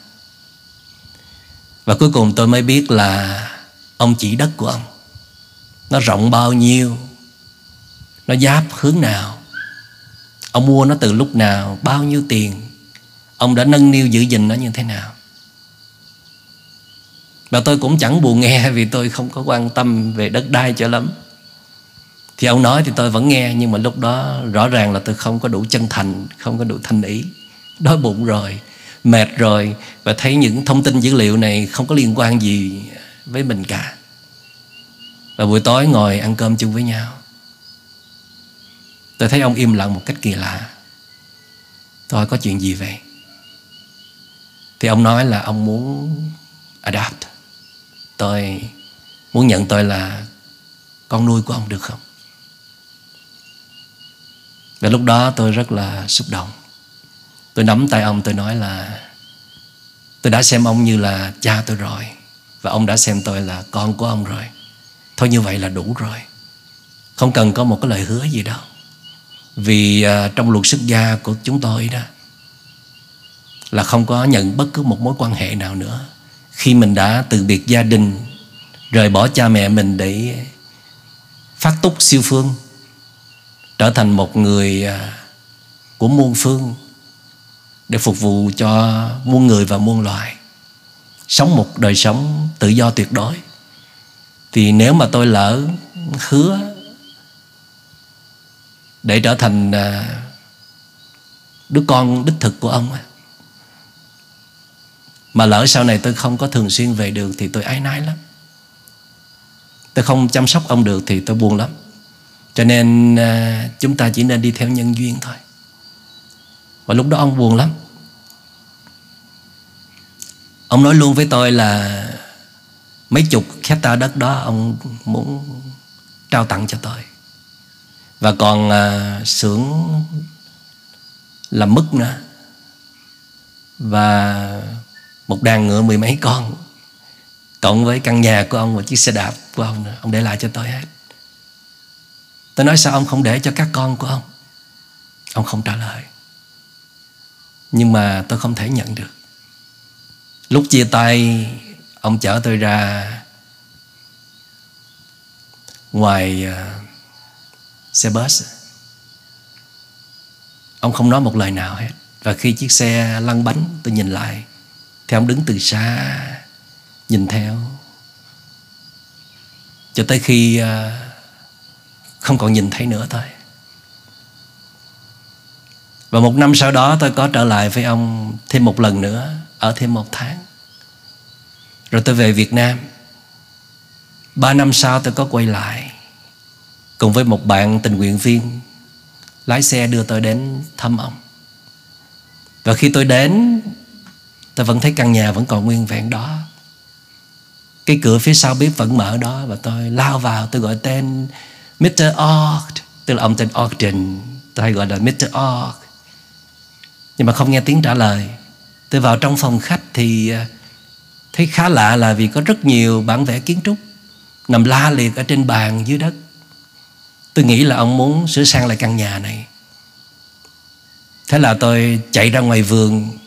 Và cuối cùng tôi mới biết là ông chỉ đất của ông nó rộng bao nhiêu? Nó giáp hướng nào? Ông mua nó từ lúc nào? Bao nhiêu tiền? Ông đã nâng niu giữ gìn nó như thế nào? Và tôi cũng chẳng buồn nghe vì tôi không có quan tâm về đất đai cho lắm. Thì ông nói thì tôi vẫn nghe, nhưng mà lúc đó rõ ràng là tôi không có đủ chân thành, không có đủ thanh ý. Đói bụng rồi, mệt rồi, và thấy những thông tin dữ liệu này không có liên quan gì với mình cả và buổi tối ngồi ăn cơm chung với nhau. Tôi thấy ông im lặng một cách kỳ lạ. Tôi có chuyện gì vậy? Thì ông nói là ông muốn Adapt. Tôi muốn nhận tôi là Con nuôi của ông được không? Và lúc đó tôi rất là xúc động. Tôi nắm tay ông, tôi nói là, Tôi đã xem ông như là cha tôi rồi, Và ông đã xem tôi là con của ông rồi. Thôi như vậy là đủ rồi. Không cần có một cái lời hứa gì đâu. Vì uh, trong luật xuất gia của chúng tôi đó Là không có nhận bất cứ một mối quan hệ nào nữa. Khi mình đã từ biệt gia đình Rời bỏ cha mẹ mình để Phát túc siêu phương Trở thành một người uh, của muôn phương Để phục vụ cho muôn người và muôn loài Sống một đời sống tự do tuyệt đối thì nếu mà tôi lỡ hứa để trở thành à, đứa con đích thực của ông mà lỡ sau này tôi không có thường xuyên về được thì tôi ái nái lắm. Tôi không chăm sóc ông được thì tôi buồn lắm. Cho nên à, chúng ta chỉ nên đi theo nhân duyên thôi. Và lúc đó ông buồn lắm. Ông nói luôn với tôi là mấy chục hecta đất đó ông muốn trao tặng cho tôi. Và còn à, xưởng làm mứt nữa. Và một đàn ngựa mười mấy con cộng với căn nhà của ông và chiếc xe đạp của ông nữa. Ông để lại cho tôi hết. Tôi nói sao ông không để cho các con của ông? Ông không trả lời. Nhưng mà tôi không thể nhận được. Lúc chia tay ông chở tôi ra ngoài ờ, xe bus. Ông không nói một lời nào hết. Và khi chiếc xe lăn bánh, tôi nhìn lại. Thì ông đứng từ xa, nhìn theo. Cho tới khi ờ, không còn nhìn thấy nữa thôi. Và một năm sau đó, tôi có trở lại với ông thêm một lần nữa, ở thêm một tháng rồi tôi về Việt Nam Ba năm sau tôi có quay lại Cùng với một bạn tình nguyện viên Lái xe đưa tôi đến thăm ông Và khi tôi đến, Tôi vẫn thấy căn nhà vẫn còn nguyên vẹn đó Cái cửa phía sau bếp vẫn mở đó Và tôi lao vào, tôi gọi tên Mr. Ord Tức là ông tên Ogden Tôi hay gọi là Mr. Ord Nhưng mà không nghe tiếng trả lời Tôi vào trong phòng khách thì à, Thấy khá lạ là vì có rất nhiều bản vẽ kiến trúc Nằm la liệt ở trên bàn dưới đất. Tôi nghĩ là ông muốn sửa sang lại căn nhà này. Thế là tôi chạy ra ngoài vườn.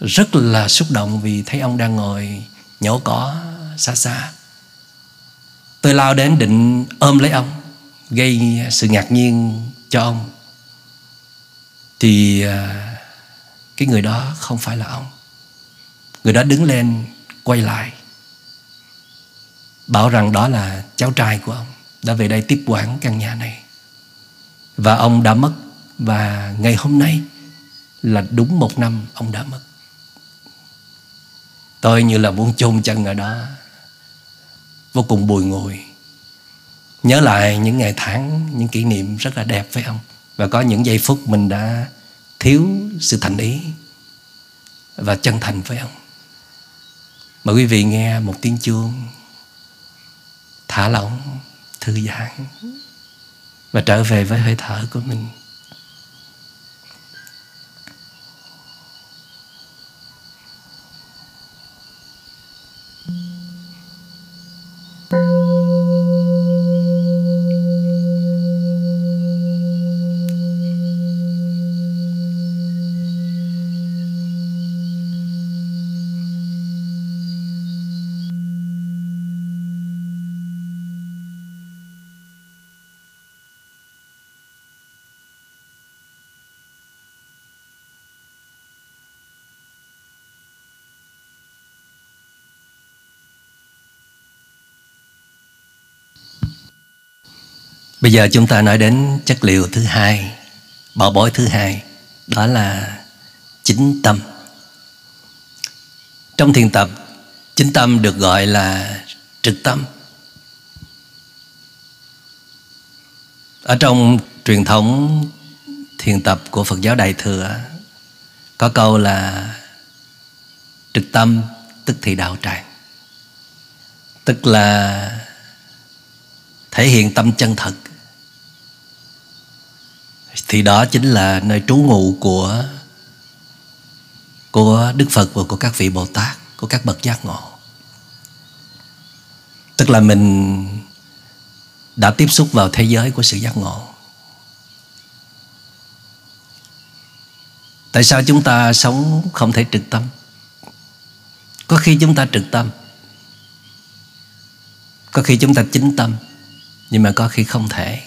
Rất là xúc động vì thấy ông đang ngồi nhổ cỏ xa xa. Tôi lao đến định ôm lấy ông, Gây sự ngạc nhiên cho ông. Thì à, cái người đó không phải là ông. Người đó đứng lên, quay lại, Bảo rằng đó là cháu trai của ông, Đã về đây tiếp quản căn nhà này. Và ông đã mất, Và ngày hôm nay Là đúng một năm ông đã mất. Tôi như là muốn chôn chân ở đó, Vô cùng bùi ngùi Nhớ lại những ngày tháng, Những kỷ niệm rất là đẹp với ông. Và có những giây phút mình đã Thiếu sự thành ý Và chân thành với ông. Mời quý vị nghe một tiếng chuông Thả lỏng, thư giãn Và trở về với hơi thở của mình. Bây giờ chúng ta nói đến chất liệu thứ hai, Bảo bối thứ hai, Đó là chính tâm. Trong thiền tập, Chính tâm được gọi là trực tâm. Ở trong truyền thống thiền tập của Phật giáo Đại Thừa, Có câu là Trực tâm tức thì đạo tràng. Tức là thể hiện tâm chân thật thì đó chính là nơi trú ngụ của của Đức Phật và của các vị Bồ Tát, của các bậc giác ngộ. Tức là mình đã tiếp xúc vào thế giới của sự giác ngộ. Tại sao chúng ta sống không thể trực tâm? Có khi chúng ta trực tâm. Có khi chúng ta chính tâm, nhưng mà có khi không thể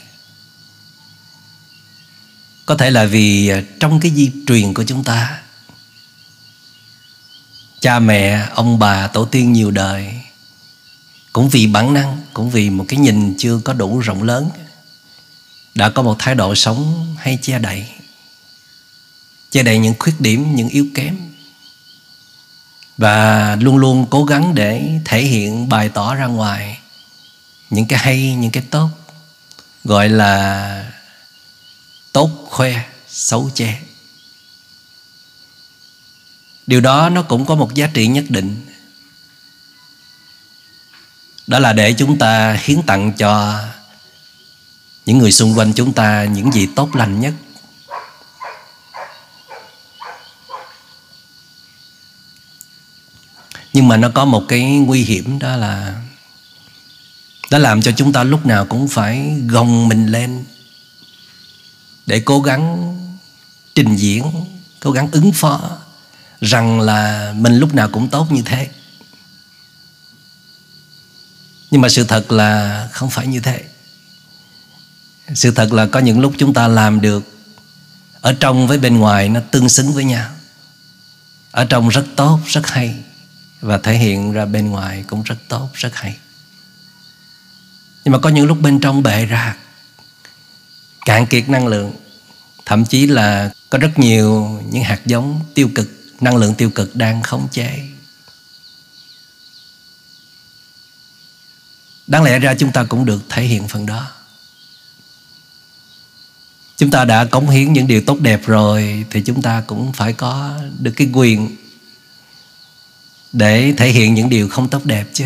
có thể là vì à, trong cái di truyền của chúng ta Cha mẹ, ông bà, tổ tiên nhiều đời Cũng vì bản năng Cũng vì một cái nhìn chưa có đủ rộng lớn Đã có một thái độ sống hay che đậy Che đậy những khuyết điểm, những yếu kém Và luôn luôn cố gắng để thể hiện bài tỏ ra ngoài những cái hay những cái tốt gọi là tốt, khoe, xấu, che. Điều đó nó cũng có một giá trị nhất định. Đó là để chúng ta hiến tặng cho những người xung quanh chúng ta những gì tốt lành nhất. Nhưng mà nó có một cái nguy hiểm, đó là, nó làm cho chúng ta lúc nào cũng phải gồng mình lên để cố gắng trình diễn, cố gắng ứng phó rằng là mình lúc nào cũng tốt như thế. Nhưng mà sự thật là không phải như thế. Sự thật là có những lúc chúng ta làm được ở trong với bên ngoài nó tương xứng với nhau. Ở trong rất tốt, rất hay và thể hiện ra bên ngoài cũng rất tốt, rất hay. Nhưng mà có những lúc bên trong bệ ra cạn kiệt năng lượng, thậm chí là có rất nhiều những hạt giống tiêu cực, năng lượng tiêu cực đang khống chế. Đáng lẽ ra chúng ta cũng được thể hiện phần đó. Chúng ta đã cống hiến những điều tốt đẹp rồi thì chúng ta cũng phải có được cái quyền để thể hiện những điều không tốt đẹp chứ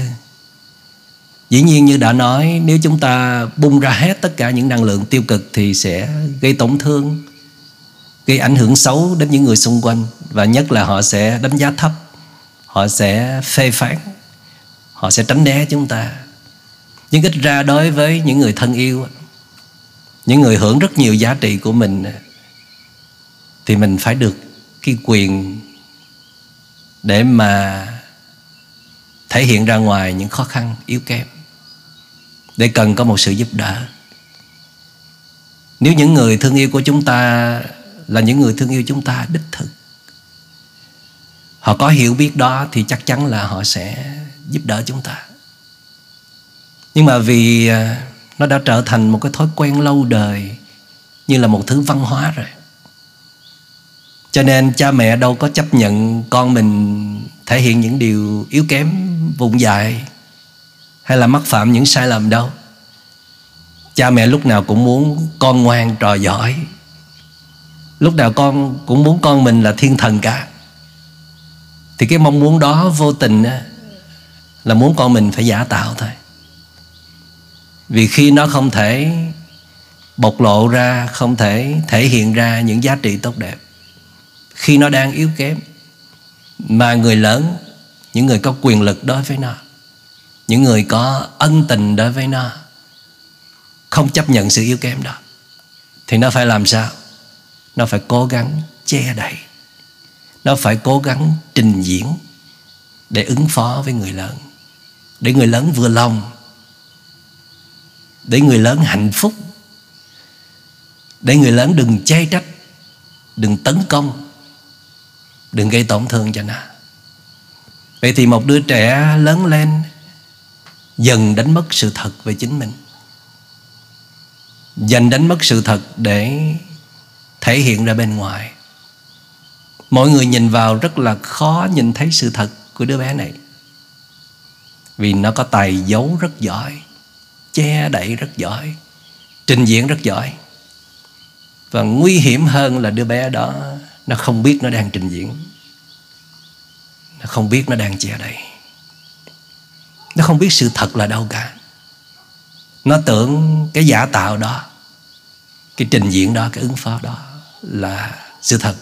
dĩ nhiên như đã nói, nếu chúng ta bung ra hết tất cả những năng lượng tiêu cực thì sẽ gây tổn thương, gây ảnh hưởng xấu đến những người xung quanh. Và nhất là họ sẽ đánh giá thấp, họ sẽ phê phán, họ sẽ tránh né chúng ta. Nhưng ít ra đối với những người thân yêu, những người hưởng rất nhiều giá trị của mình, thì mình phải được cái quyền để mà thể hiện ra ngoài những khó khăn, yếu kém để cần có một sự giúp đỡ. Nếu những người thương yêu của chúng ta là những người thương yêu chúng ta đích thực, họ có hiểu biết đó thì chắc chắn là họ sẽ giúp đỡ chúng ta. Nhưng mà vì à, nó đã trở thành một cái thói quen lâu đời như là một thứ văn hóa rồi. Cho nên cha mẹ đâu có chấp nhận con mình thể hiện những điều yếu kém vùng dại hay là mắc phạm những sai lầm đâu? Cha mẹ lúc nào cũng muốn con ngoan trò giỏi. Lúc nào con cũng muốn con mình là thiên thần cả. Thì cái mong muốn đó vô tình là muốn con mình phải giả tạo thôi. Vì khi nó không thể bộc lộ ra, không thể thể hiện ra những giá trị tốt đẹp, khi nó đang yếu kém, mà người lớn, những người có quyền lực đối với nó những người có ân tình đối với nó không chấp nhận sự yếu kém đó, thì nó phải làm sao? Nó phải cố gắng che đậy. Nó phải cố gắng trình diễn để ứng phó với người lớn, để người lớn vừa lòng, để người lớn hạnh phúc, để người lớn đừng chê trách, đừng tấn công, đừng gây tổn thương cho nó. Vậy thì một đứa trẻ lớn lên dần đánh mất sự thật về chính mình. Dần đánh mất sự thật để thể hiện ra bên ngoài. Mọi người nhìn vào rất là khó nhìn thấy sự thật của đứa bé này. Vì nó có tài giấu rất giỏi, che đậy rất giỏi, trình diễn rất giỏi. Và nguy hiểm hơn là đứa bé đó, nó không biết nó đang trình diễn. Nó không biết nó đang che đậy nó không biết sự thật là đâu cả. Nó tưởng cái giả tạo đó, cái trình diễn đó, cái ứng phó đó là sự thật,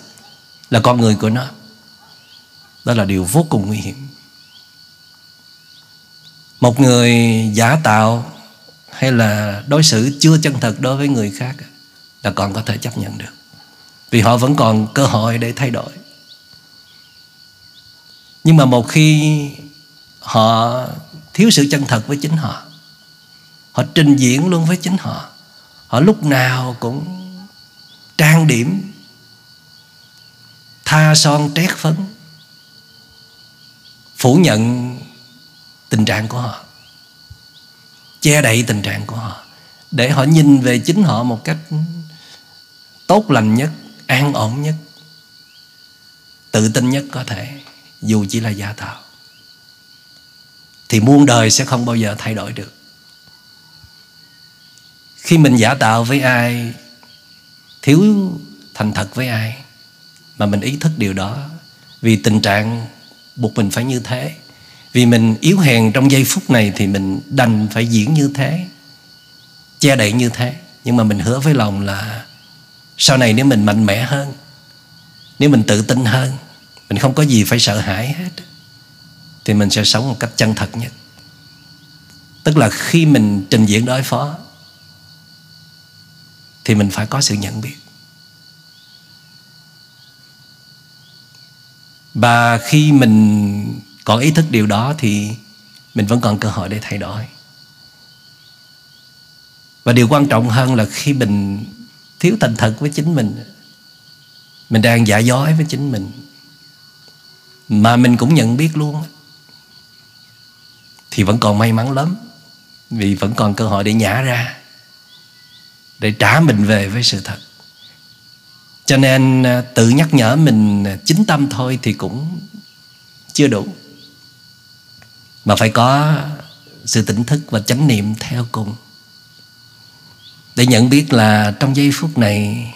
là con người của nó. Đó là điều vô cùng nguy hiểm. Một người giả tạo hay là đối xử chưa chân thật đối với người khác là còn có thể chấp nhận được. Vì họ vẫn còn cơ hội để thay đổi. Nhưng mà một khi họ thiếu sự chân thật với chính họ. Họ trình diễn luôn với chính họ. Họ lúc nào cũng trang điểm, tha son trét phấn, phủ nhận tình trạng của họ, che đậy tình trạng của họ, để họ nhìn về chính họ một cách tốt lành nhất, an ổn nhất, tự tin nhất có thể, dù chỉ là giả tạo thì muôn đời sẽ không bao giờ thay đổi được. Khi mình giả tạo với ai, thiếu thành thật với ai, mà mình ý thức điều đó, vì tình trạng buộc mình phải như thế, vì mình yếu hèn trong giây phút này thì mình đành phải diễn như thế, che đậy như thế. Nhưng mà mình hứa với lòng là sau này nếu mình mạnh mẽ hơn, nếu mình tự tin hơn, mình không có gì phải sợ hãi hết thì mình sẽ sống một cách chân thật nhất. Tức là khi mình trình diễn đối phó, thì mình phải có sự nhận biết. Và khi mình có ý thức điều đó thì mình vẫn còn cơ hội để thay đổi. Và điều quan trọng hơn là khi mình thiếu thành thật với chính mình mình đang giả dối với chính mình, mà mình cũng nhận biết luôn thì vẫn còn may mắn lắm. Vì vẫn còn cơ hội để nhả ra, để trả mình về với sự thật. Cho nên à, tự nhắc nhở mình à, chính tâm thôi thì cũng chưa đủ. Mà phải có sự tỉnh thức và chánh niệm theo cùng. Để nhận biết là trong giây phút này,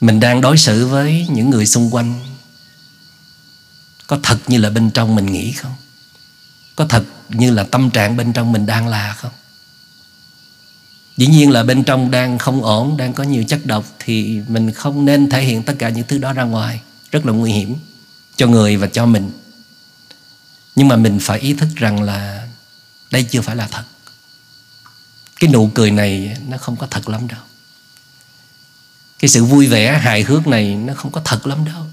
mình đang đối xử với những người xung quanh, có thật như là bên trong mình nghĩ không? Có thật như là tâm trạng bên trong mình đang là không? Dĩ nhiên là bên trong đang không ổn, đang có nhiều chất độc thì mình không nên thể hiện tất cả những thứ đó ra ngoài. Rất là nguy hiểm cho người và cho mình. Nhưng mà mình phải ý thức rằng là đây chưa phải là thật. Cái nụ cười này nó không có thật lắm đâu. Cái sự vui vẻ, hài hước này nó không có thật lắm đâu.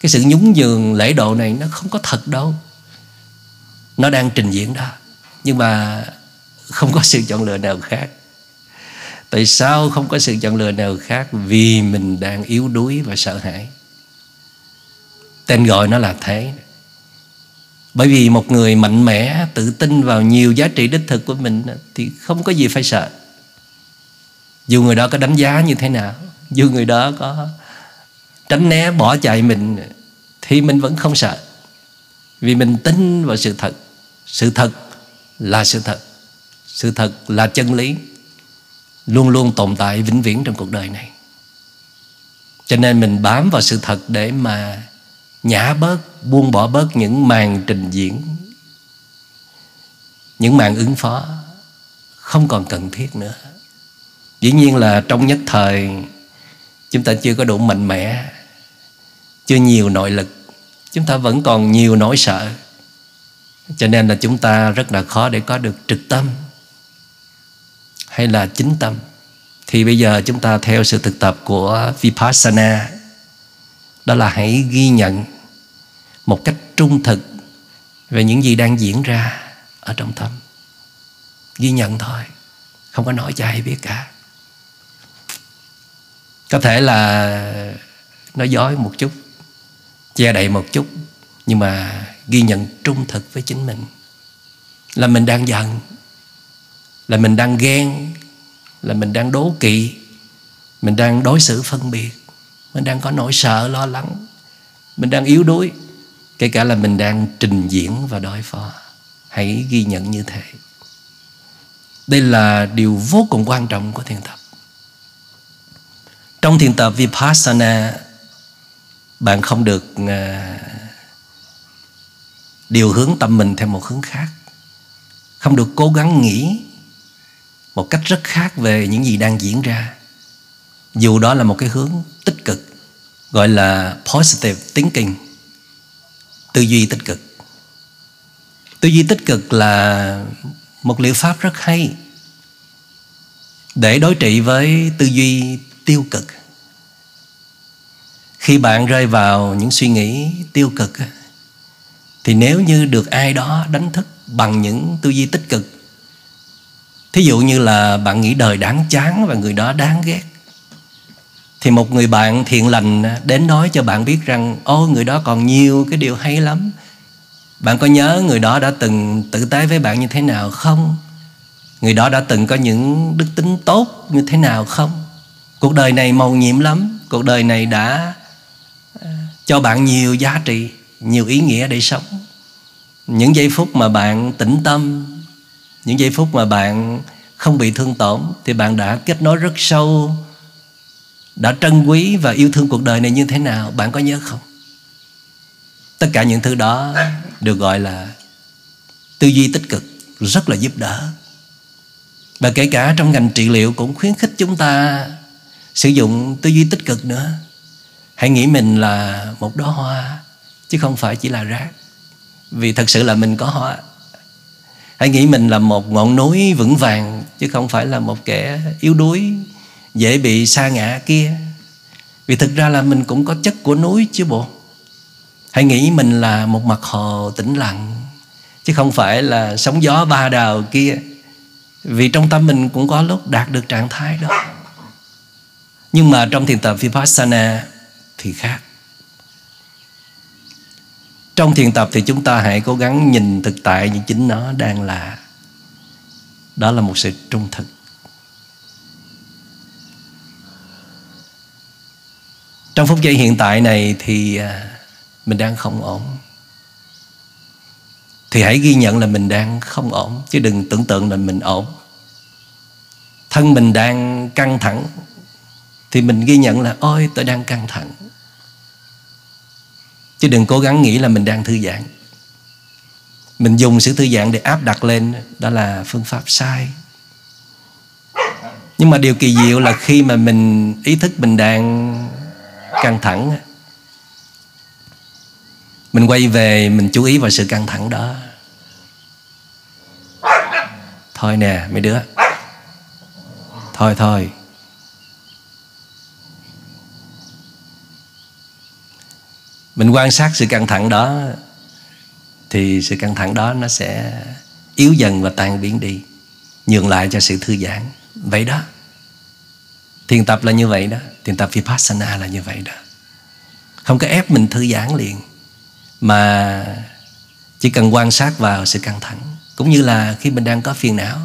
Cái sự nhún nhường, lễ độ này nó không có thật đâu nó đang trình diễn đó. Nhưng mà không có sự chọn lựa nào khác. Tại sao không có sự chọn lựa nào khác? Vì mình đang yếu đuối và sợ hãi. Tên gọi nó là thế. Bởi vì một người mạnh mẽ, tự tin vào nhiều giá trị đích thực của mình thì không có gì phải sợ. Dù người đó có đánh giá như thế nào, dù người đó có tránh né bỏ chạy mình, thì mình vẫn không sợ vì mình tin vào sự thật. Sự thật là sự thật. Sự thật là chân lý. Luôn luôn tồn tại vĩnh viễn trong cuộc đời này. Cho nên mình bám vào sự thật để mà nhả bớt, buông bỏ bớt những màn trình diễn. Những màn ứng phó không còn cần thiết nữa. Dĩ nhiên là trong nhất thời, chúng ta chưa có đủ mạnh mẽ, chưa nhiều nội lực chúng ta vẫn còn nhiều nỗi sợ. Cho nên là chúng ta rất là khó để có được trực tâm hay là chính tâm. Thì bây giờ chúng ta theo sự thực tập của Vipassana. Đó là hãy ghi nhận một cách trung thực về những gì đang diễn ra ở trong tâm. Ghi nhận thôi, không có nói cho ai biết cả. Có thể là nói dối một chút che đậy một chút, nhưng mà ghi nhận trung thực với chính mình. Là mình đang giận, là mình đang ghen, là mình đang đố kỵ, mình đang đối xử phân biệt, mình đang có nỗi sợ, lo lắng, mình đang yếu đuối, kể cả là mình đang trình diễn và đối phó. Hãy ghi nhận như thế. Đây là điều vô cùng quan trọng của thiền tập. Trong thiền tập vipassana bạn không được à, điều hướng tâm mình theo một hướng khác. Không được cố gắng nghĩ một cách rất khác về những gì đang diễn ra. Dù đó là một cái hướng tích cực, gọi là positive thinking, tư duy tích cực. Tư duy tích cực là một liệu pháp rất hay để đối trị với tư duy tiêu cực khi bạn rơi vào những suy nghĩ tiêu cực thì nếu như được ai đó đánh thức bằng những tư duy tích cực, thí dụ như là bạn nghĩ đời đáng chán và người đó đáng ghét, thì một người bạn thiện lành đến nói cho bạn biết rằng, ô, người đó còn nhiều cái điều hay lắm. Bạn có nhớ người đó đã từng tử tế với bạn như thế nào không? Người đó đã từng có những đức tính tốt như thế nào không? Cuộc đời này màu nhiệm lắm, cuộc đời này đã cho bạn nhiều giá trị, nhiều ý nghĩa để sống. Những giây phút mà bạn tĩnh tâm, những giây phút mà bạn không bị thương tổn thì bạn đã kết nối rất sâu, đã trân quý và yêu thương cuộc đời này như thế nào, bạn có nhớ không? Tất cả những thứ đó được gọi là tư duy tích cực, rất là giúp đỡ. Và kể cả trong ngành trị liệu cũng khuyến khích chúng ta sử dụng tư duy tích cực nữa hãy nghĩ mình là một đóa hoa, chứ không phải chỉ là rác. Vì thật sự là mình có hoa. Hãy nghĩ mình là một ngọn núi vững vàng, chứ không phải là một kẻ yếu đuối, dễ bị sa ngã kia. Vì thực ra là mình cũng có chất của núi chứ bộ. Hãy nghĩ mình là một mặt hồ tĩnh lặng, chứ không phải là sóng gió ba đào kia. Vì trong tâm mình cũng có lúc đạt được trạng thái đó. Nhưng mà trong thiền tập vipassana thì khác. Trong thiền tập thì chúng ta hãy cố gắng nhìn thực tại như chính nó đang là. Đó là một sự trung thực. Trong phút giây hiện tại này thì à, mình đang không ổn. Thì hãy ghi nhận là mình đang không ổn, chứ đừng tưởng tượng là mình ổn. Thân mình đang căng thẳng thì mình ghi nhận là, ôi, tôi đang căng thẳng. Chứ đừng cố gắng nghĩ là mình đang thư giãn. Mình dùng sự thư giãn để áp đặt lên, đó là phương pháp sai. Nhưng mà điều kỳ diệu là khi mà mình, ý thức mình đang căng thẳng mình quay về, mình chú ý vào sự căng thẳng đó. Thôi nè, mấy đứa. Thôi thôi. Mình quan sát sự căng thẳng đó, thì sự căng thẳng đó nó sẽ yếu dần và tan biến đi, nhường lại cho sự thư giãn. Vậy đó. Thiền tập là như vậy đó. Thiền tập vipassana là như vậy đó. Không có ép mình thư giãn liền, mà chỉ cần quan sát vào sự căng thẳng. Cũng như là khi mình đang có phiền não.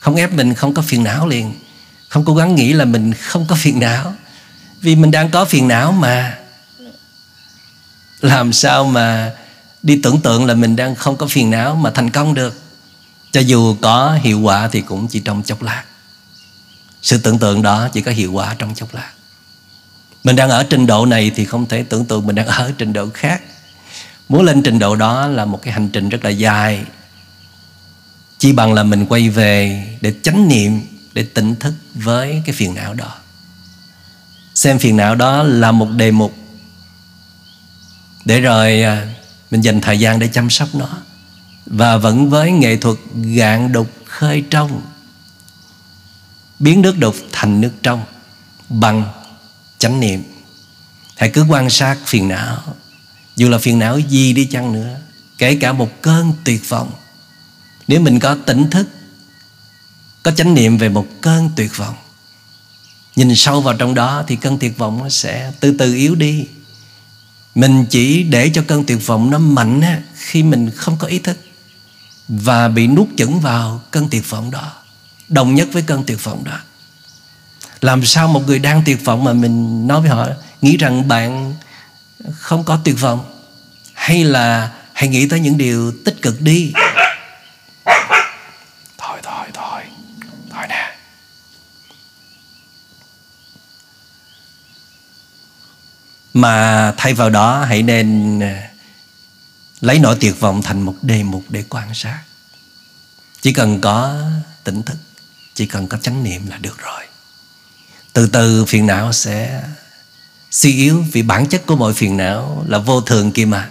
Không ép mình không có phiền não liền. Không cố gắng nghĩ là mình không có phiền não. Vì mình đang có phiền não mà làm sao mà đi tưởng tượng là mình đang không có phiền não mà thành công được? Cho dù có hiệu quả thì cũng chỉ trong chốc lát. Sự tưởng tượng đó chỉ có hiệu quả trong chốc lát. Mình đang ở trình độ này thì không thể tưởng tượng mình đang ở trình độ khác. Muốn lên trình độ đó là một cái hành trình rất là dài. Chỉ bằng là mình quay về để chánh niệm, để tỉnh thức với cái phiền não đó. Xem phiền não đó là một đề mục để rồi à, mình dành thời gian để chăm sóc nó. Và vẫn với nghệ thuật gạn đục khơi trong, biến nước đục thành nước trong bằng chánh niệm. Hãy cứ quan sát phiền não. Dù là phiền não gì đi chăng nữa, kể cả một cơn tuyệt vọng, nếu mình có tỉnh thức, có chánh niệm về một cơn tuyệt vọng, nhìn sâu vào trong đó thì cơn tuyệt vọng nó sẽ từ từ yếu đi mình chỉ để cho cơn tuyệt vọng nó mạnh khi mình không có ý thức và bị nuốt chửng vào cơn tuyệt vọng đó. Đồng nhất với cơn tuyệt vọng đó. Làm sao một người đang tuyệt vọng mà mình nói với họ, nghĩ rằng bạn không có tuyệt vọng, hay là hãy nghĩ tới những điều tích cực đi thôi thôi thôi thôi nè mà thay vào đó, hãy nên à, lấy nỗi tuyệt vọng thành một đề mục để quan sát. Chỉ cần có tỉnh thức, chỉ cần có chánh niệm là được rồi. Từ từ phiền não sẽ suy yếu, vì bản chất của mọi phiền não là vô thường kia mà.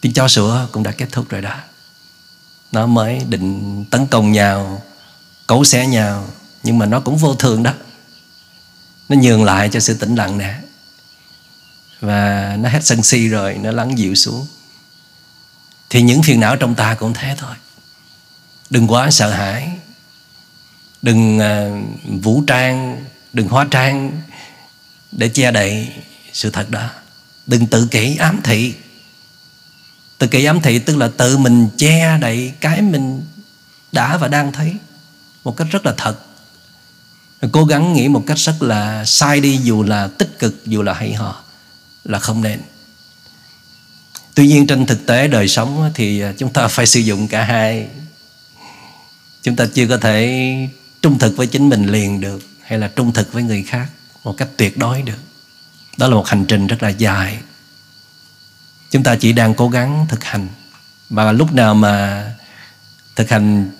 Tiếng chó sủa cũng đã kết thúc rồi đó. Nó mới định tấn công nhau, cấu xé nhau, nhưng mà nó cũng vô thường đó nó nhường lại cho sự tĩnh lặng nè. Và nó hết sân si rồi, nó lắng dịu xuống. Thì những phiền não trong ta cũng thế thôi. Đừng quá sợ hãi. Đừng à, vũ trang, đừng hóa trang để che đậy sự thật đó. Đừng tự kỷ ám thị. Tự kỷ ám thị tức là tự mình che đậy cái mình đã và đang thấy một cách rất là thật cố gắng nghĩ một cách rất là sai đi, dù là tích cực, dù là hay ho, là không nên. Tuy nhiên trên thực tế đời sống thì à, chúng ta phải sử dụng cả hai. Chúng ta chưa có thể trung thực với chính mình liền được, hay là trung thực với người khác một cách tuyệt đối được. Đó là một hành trình rất là dài. Chúng ta chỉ đang cố gắng thực hành. Và lúc nào mà thực hành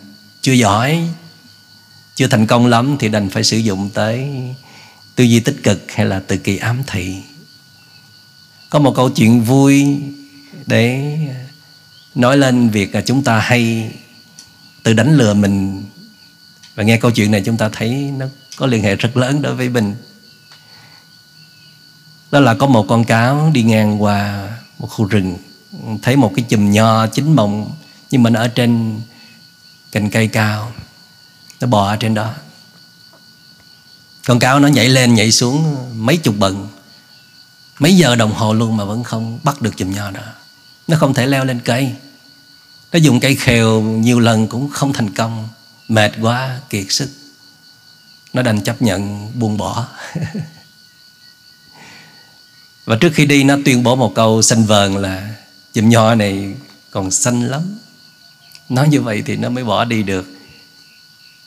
chưa giỏi chưa thành công lắm thì đành phải sử dụng tới tư duy tích cực hay là từ kỳ ám thị. Có một câu chuyện vui để nói lên việc là chúng ta hay tự đánh lừa mình. Và nghe câu chuyện này chúng ta thấy nó có liên hệ rất lớn đối với mình. Đó là có một con cáo đi ngang qua một khu rừng, thấy một cái chùm nho chín mộng nhưng mà nó ở trên cành cây cao nó bò ở trên đó. Con cáo nó nhảy lên, nhảy xuống mấy chục bận mấy giờ đồng hồ luôn mà vẫn không bắt được chùm nho đó nó không thể leo lên cây. Nó dùng cây khều nhiều lần cũng không thành công. Mệt quá, kiệt sức. Nó đành chấp nhận, buông bỏ. Và trước khi đi, nó tuyên bố một câu xanh vờn là chùm nho này còn xanh lắm. Nói như vậy thì nó mới bỏ đi được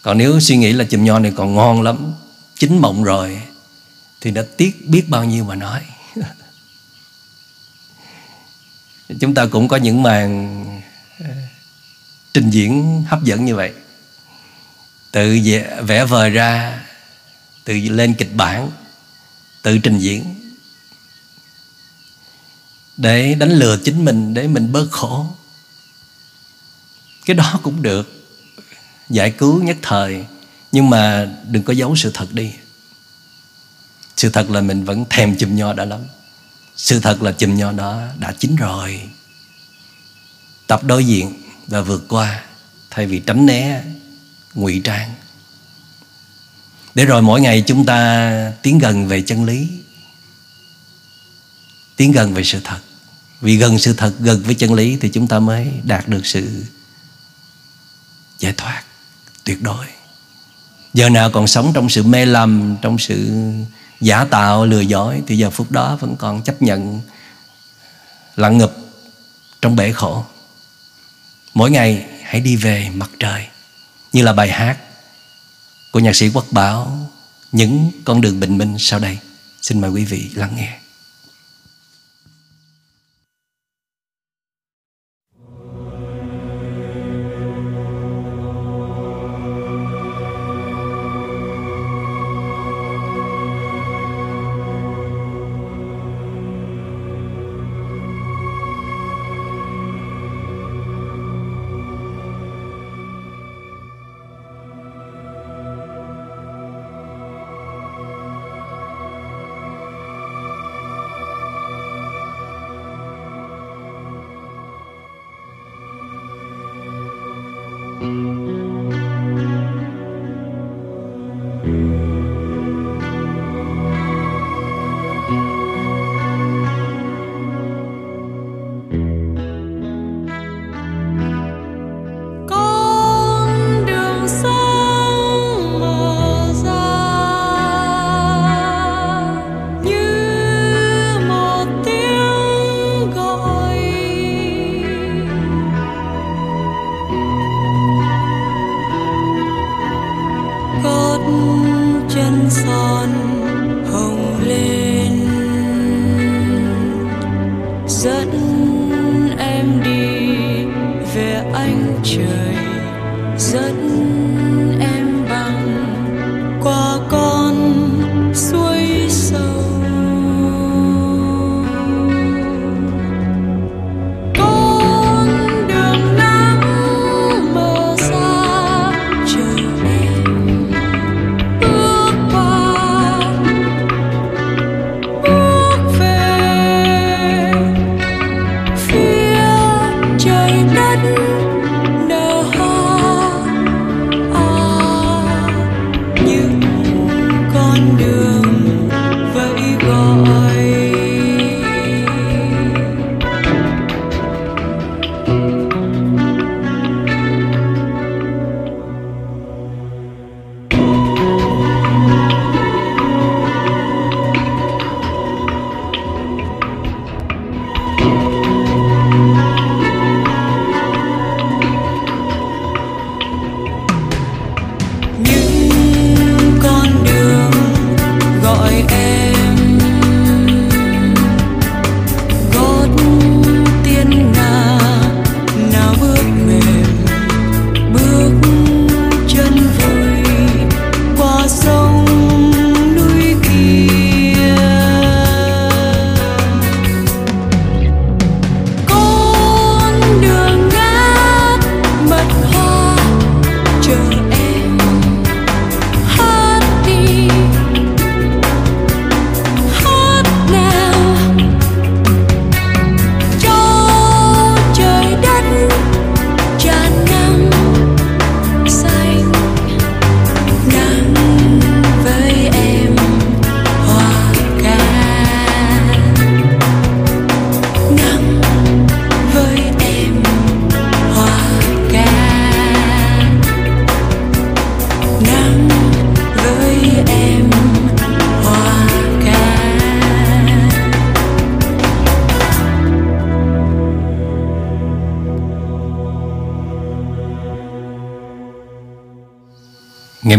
còn nếu suy nghĩ là chùm nho này còn ngon lắm, chín mộng rồi, thì đã tiếc biết bao nhiêu mà nói. Chúng ta cũng có những màn ờ, trình diễn hấp dẫn như vậy. Tự vẽ vời ra, tự lên kịch bản, tự trình diễn. Để đánh lừa chính mình, để mình bớt khổ. Cái đó cũng được giải cứu nhất thời. Nhưng mà đừng có giấu sự thật đi. Sự thật là mình vẫn thèm chùm nho đã lắm. Sự thật là chùm nho đó đã chín rồi. Tập đối diện và vượt qua thay vì tránh né ngụy trang. Để rồi mỗi ngày chúng ta tiến gần về chân lý, tiến gần về sự thật. Vì gần sự thật, gần với chân lý thì chúng ta mới đạt được sự giải thoát tuyệt đối. Giờ nào còn sống trong sự mê lầm, trong sự giả tạo, lừa dối, thì giờ phút đó vẫn còn chấp nhận lặng ngập trong bể khổ. Mỗi ngày hãy đi về mặt trời, như là bài hát của nhạc sĩ quốc bảo, những con đường bình minh sau đây. Xin mời quý vị lắng nghe.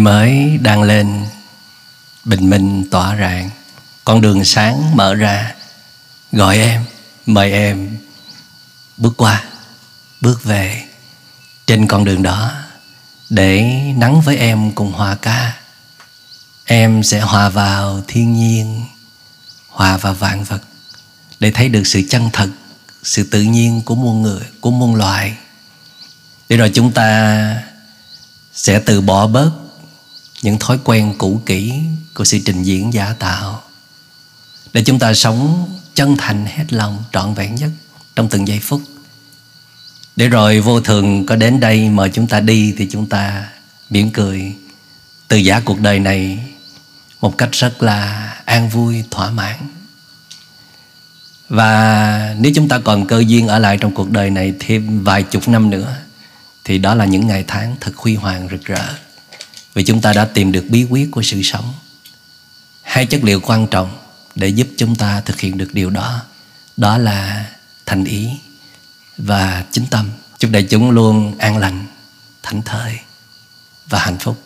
Mới đang lên, bình minh tỏa rạng. Con đường sáng mở ra, gọi em, mời em bước qua, bước về trên con đường đó để nắng với em cùng hòa ca. Em sẽ hòa vào thiên nhiên, hòa vào vạn vật để thấy được sự chân thật, sự tự nhiên của muôn người, của muôn loài. Để rồi chúng ta sẽ từ bỏ bớt những thói quen cũ kỹ của sự trình diễn giả tạo để chúng ta sống chân thành hết lòng trọn vẹn nhất trong từng giây phút. Để rồi vô thường có đến đây mời chúng ta đi thì chúng ta mỉm cười. Từ giả cuộc đời này, một cách rất là an vui, thỏa mãn. Và nếu chúng ta còn cơ duyên ở lại trong cuộc đời này thêm vài chục năm nữa, thì đó là những ngày tháng thật huy hoàng rực rỡ vì chúng ta đã tìm được bí quyết của sự sống. Hai chất liệu quan trọng để giúp chúng ta thực hiện được điều đó đó là thành ý và chính tâm. Chúc đại chúng luôn an lành, thảnh thơi và hạnh phúc.